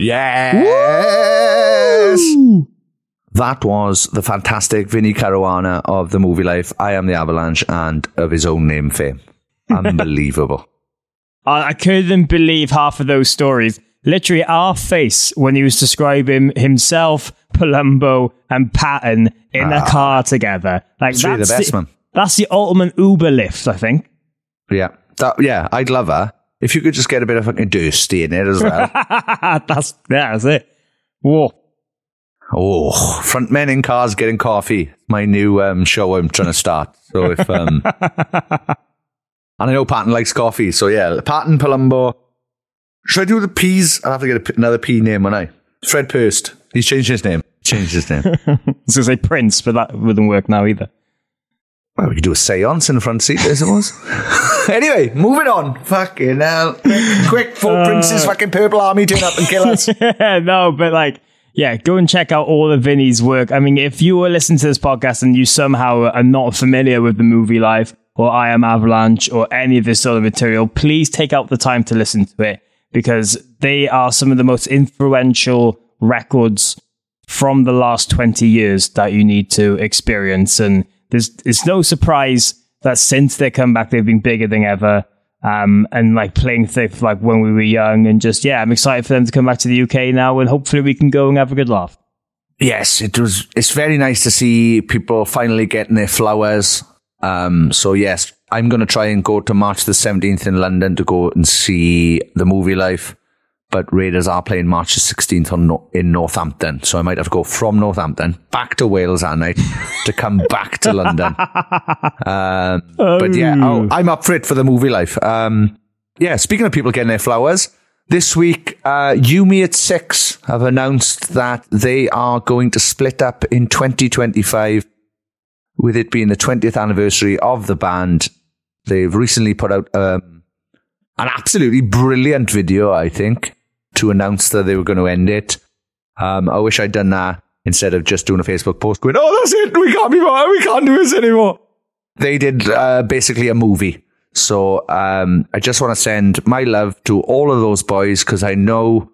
Yes. That was the fantastic Vinnie Caruana of the Movielife. I am the Avalanche and of his own name fame. <laughs> Unbelievable. I, I couldn't believe half of those stories. Literally, our face when he was describing himself, Palumbo, and Patton in a ah. car together. Like It's really the that's best, man. That's the ultimate Uber lift, I think. Yeah. That, yeah, I'd love her. If you could just get a bit of fucking Dursty in it as well. <laughs> that's yeah, that's it. Whoa. oh, front men in cars getting coffee. My new um, show I'm trying to start. So if um, <laughs> and I know Patton likes coffee, so yeah, Patton Palumbo. Should I do the P's? I'll have to get p another P name, when I Fred Purst. He's changed his name. Changed his name. <laughs> I was going to say Prince, but that wouldn't work now either. Well, we could do a seance in the front seat, I suppose. <laughs> anyway, moving on. Fucking hell. Quick, four uh, princes, fucking purple army turn up and kill us. <laughs> no, but like, yeah, go and check out all of Vinnie's work. I mean, if you were listening to this podcast and you somehow are not familiar with the Movielife or I Am Avalanche or any of this sort of material, please take out the time to listen to it because they are some of the most influential records from the last 20 years that you need to experience. And there's, it's no surprise that since they come back, they've been bigger than ever. Um, and like playing stuff like when we were young and just, yeah, I'm excited for them to come back to the UK now and hopefully we can go and have a good laugh. Yes, it was. It's very nice to see people finally getting their flowers. Um, so yes, I'm going to try and go to March the 17th in London to go and see the Movielife. But Raiders are playing March the 16th on, in Northampton. So I might have to go from Northampton back to Wales that night to come <laughs> back to London. Um, but yeah, oh, I'm up for it for the Movielife. Um, yeah, speaking of people getting their flowers, this week, uh, You Me at Six have announced that they are going to split up in 2025, with it being the 20th anniversary of the band. They've recently put out um, an absolutely brilliant video, I think, to announce that they were going to end it. Um, I wish I'd done that instead of just doing a Facebook post going, "Oh, that's it, we can't be, we can't do this anymore." They did uh, basically a movie. So um, I just want to send my love to all of those boys because I know,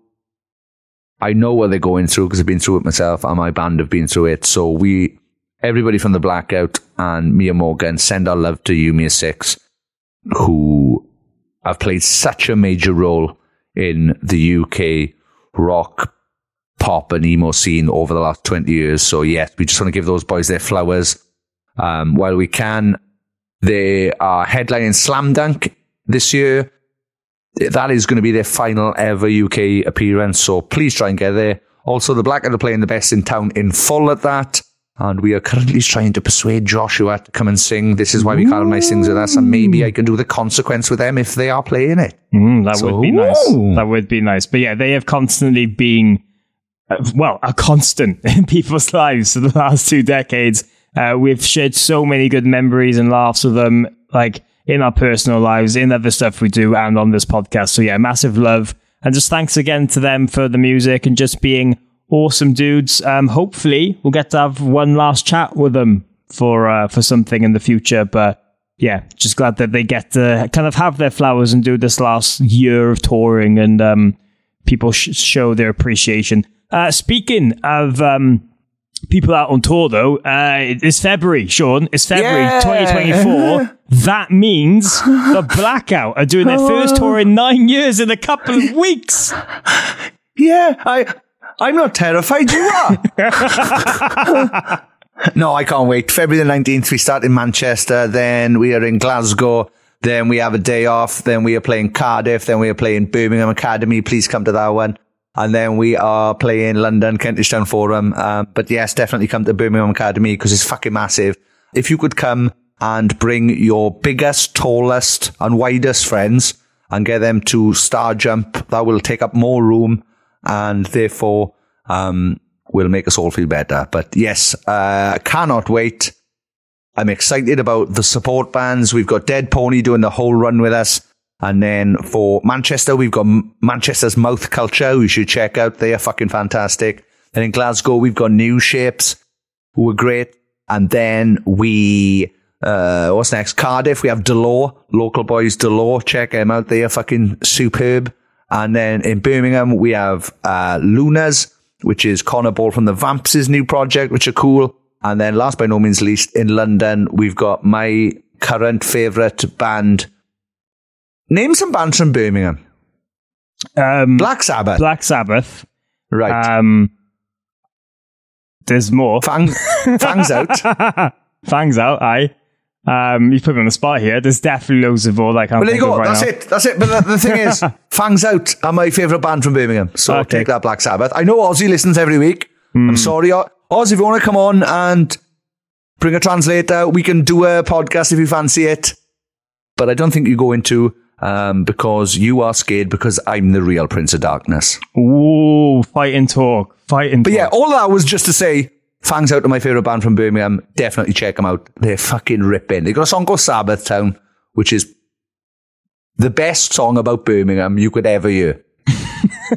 I know what they're going through because I've been through it myself and my band have been through it. So we, everybody from the Blackout and Mia Morgan, send our love to you, Mia Six, who have played such a major role in the UK rock, pop, and emo scene over the last twenty years. So yes, we just want to give those boys their flowers um, while we can. They are headlining Slam Dunk this year. that is going to be their final ever UK appearance. So please try and get there. Also, the Blackout are playing the best in town in full at that. And we are currently trying to persuade Joshua to come and sing. This is why we can't have nice things with us. And maybe I can do the consequence with them if they are playing it. Mm, that So- would be nice. That would be nice. But yeah, they have constantly been, uh, well, a constant <laughs> in people's lives for the last two decades. Uh, we've shared so many good memories and laughs with them, like in our personal lives, in other stuff we do, and on this podcast. So yeah, massive love. And just thanks again to them for the music and just being awesome dudes. Um, hopefully, we'll get to have one last chat with them for uh, for something in the future. But yeah, just glad that they get to kind of have their flowers and do this last year of touring and um, people sh- show their appreciation. Uh, speaking of um, people out on tour, though, uh, it's February, Sean. It's February Yeah. 2024. <laughs> that means the Blackout are doing their first <laughs> tour in nine years in a couple of weeks. Yeah, I, I'm not terrified. You are. <laughs> <laughs> no, I can't wait. February the 19th, we start in Manchester. Then we are in Glasgow. Then we have a day off. Then we are playing Cardiff. Then we are playing Birmingham Academy. Please come to that one. And then we are playing London, Kentish Town Forum. Um, but yes, definitely come to Birmingham Academy because it's fucking massive. If you could come and bring your biggest, tallest and widest friends and get them to star jump, that will take up more room and therefore, um, will make us all feel better. But yes, uh, cannot wait. I'm excited about the support bands. We've got Dead Pony doing the whole run with us. And then for Manchester, we've got Manchester's Mouth Culture, who you should check out. They are fucking fantastic. And in Glasgow, we've got New Shapes, who are great. And then we, uh, what's next? Cardiff, we have Delore, local boys Delore. Check them out. They are fucking superb. And then in Birmingham, we have, uh, Lunas, which is Connor Ball from the Vamps' new project, which are cool. And then last but no means least, in London, we've got my current favourite band. Name some bands from Birmingham. Um, Black Sabbath. Black Sabbath. right. Um, there's more. Fang, <laughs> fangs out. Fangs out, aye. Um, you put me on the spot here. There's definitely loads of all that can't Well, there you of go. right That's now. it. That's it. But the, the thing is, <laughs> Fangs Out are my favourite band from Birmingham. So Okay. take that, Black Sabbath. I know Ozzy listens every week. Hmm. I'm sorry, O- Oz. If you want to come on and bring a translator, we can do a podcast if you fancy it. But I don't think you go into um, because you are scared because I'm the real Prince of Darkness. Ooh, fight and talk. Fight and But talk. yeah, all that was just to say, Fangs Out are my favourite band from Birmingham. Definitely check them out. They're fucking ripping. They got a song called Sabbath Town, which is the best song about Birmingham you could ever hear.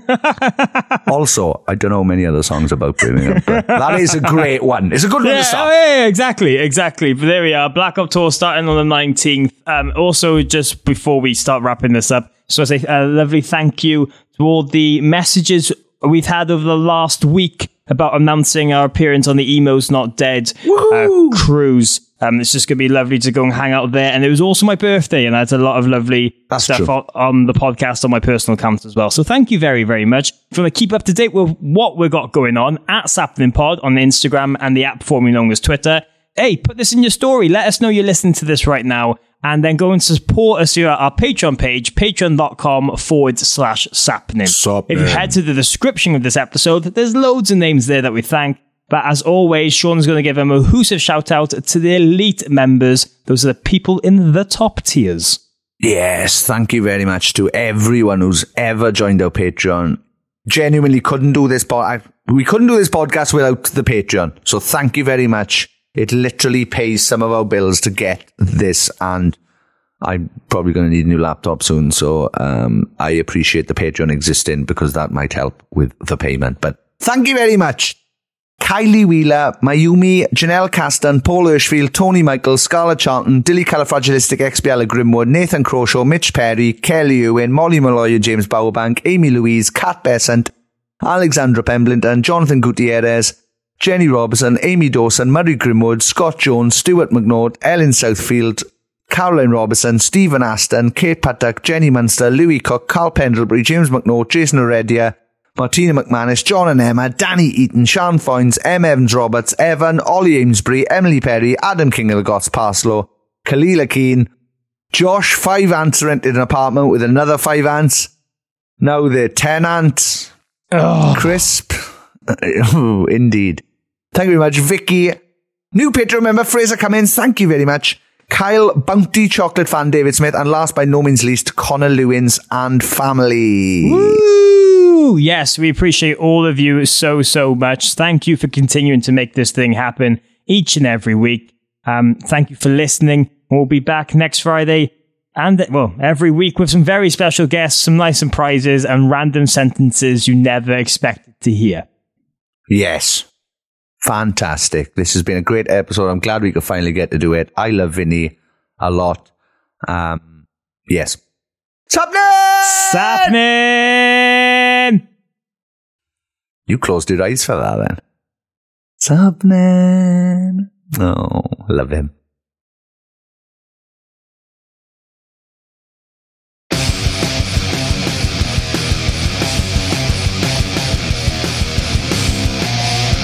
<laughs> also, I don't know many other songs about Birmingham, but that is a great one. It's a good one Yeah, to oh, start. yeah, yeah, exactly, exactly. But there we are. Blackout Tour starting on the 19th. Um, also, just before we start wrapping this up, so I say a lovely thank you to all the messages we've had over the last week about announcing our appearance on the Emos Not Dead uh, cruise. Um, it's just going to be lovely to go and hang out there. And it was also my birthday, and I had a lot of lovely That's stuff on, on the podcast on my personal account as well. So thank you very, very much. If you want to keep up to date with what we've got going on at Sappenin Pod on Instagram and the app formerly known as Twitter, hey, put this in your story. Let us know you're listening to this right now. And then go and support us here at our Patreon page, patreon.com forward slash. Sappenin. If you head to the description of this episode, there's loads of names there that we thank. But as always, Sean's going to give a mahoosive shout out to the elite members. Those are the people in the top tiers. Yes, thank you very much to everyone who's ever joined our Patreon. Genuinely couldn't do this pod. I- We couldn't do this podcast without the Patreon. So thank you very much. It literally pays some of our bills to get this, and I'm probably going to need a new laptop soon. So um, I appreciate the Patreon existing because that might help with the payment. But thank you very much. Kylie Wheeler, Mayumi, Janelle Caston, Paul Hirschfield, Tony Michael, Scarlet Charlton, Dilly Califragilistic, XBL Grimwood, Nathan Crawshaw, Mitch Perry, Kelly Irwin, Molly Molloy, James Bowerbank, Amee Louise, Kat Bessant, Alexandra Pemblington, Jonathan Gutierrez, Jenni Robinson, Amy Dawson, Murray Grimwood, Scott Jones, Stuart McNaught, Ellen Southfield, Caroline Robertson, Stephen Aston, Kate Paddock, Jenny Munster, Louis Cook, Carl Pendlebury, James McNaught, Jason Oredia, Martina McManus, John and Emma, Danny Eaton, Sean Foynes, M. Evans Roberts, Evan, Ollie Amesbury, Emily Perry, Adam King of the Gots Parslow, Kalila Keane, Josh, five ants rented an apartment with another five ants. Now they're ten ants. Crisp. <laughs> oh, indeed. Thank you very much, Vicky. New Patreon member Fraser Cummins. Thank you very much. Kyle Bounty Chocolate fan David Smith, and last by no means least, Connor Lewins and family. Woo! Yes, we appreciate all of you so, so much. Thank you for continuing to make this thing happen each and every week. Um, thank you for listening. We'll be back next Friday and, well, every week with some very special guests, some nice surprises, and random sentences you never expected to hear. Yes. Fantastic. This has been a great episode. I'm glad we could finally get to do it. I love Vinnie a lot. Um, yes. Sappenin! Sappenin! You closed your eyes for that then. Sappenin. Oh, love him.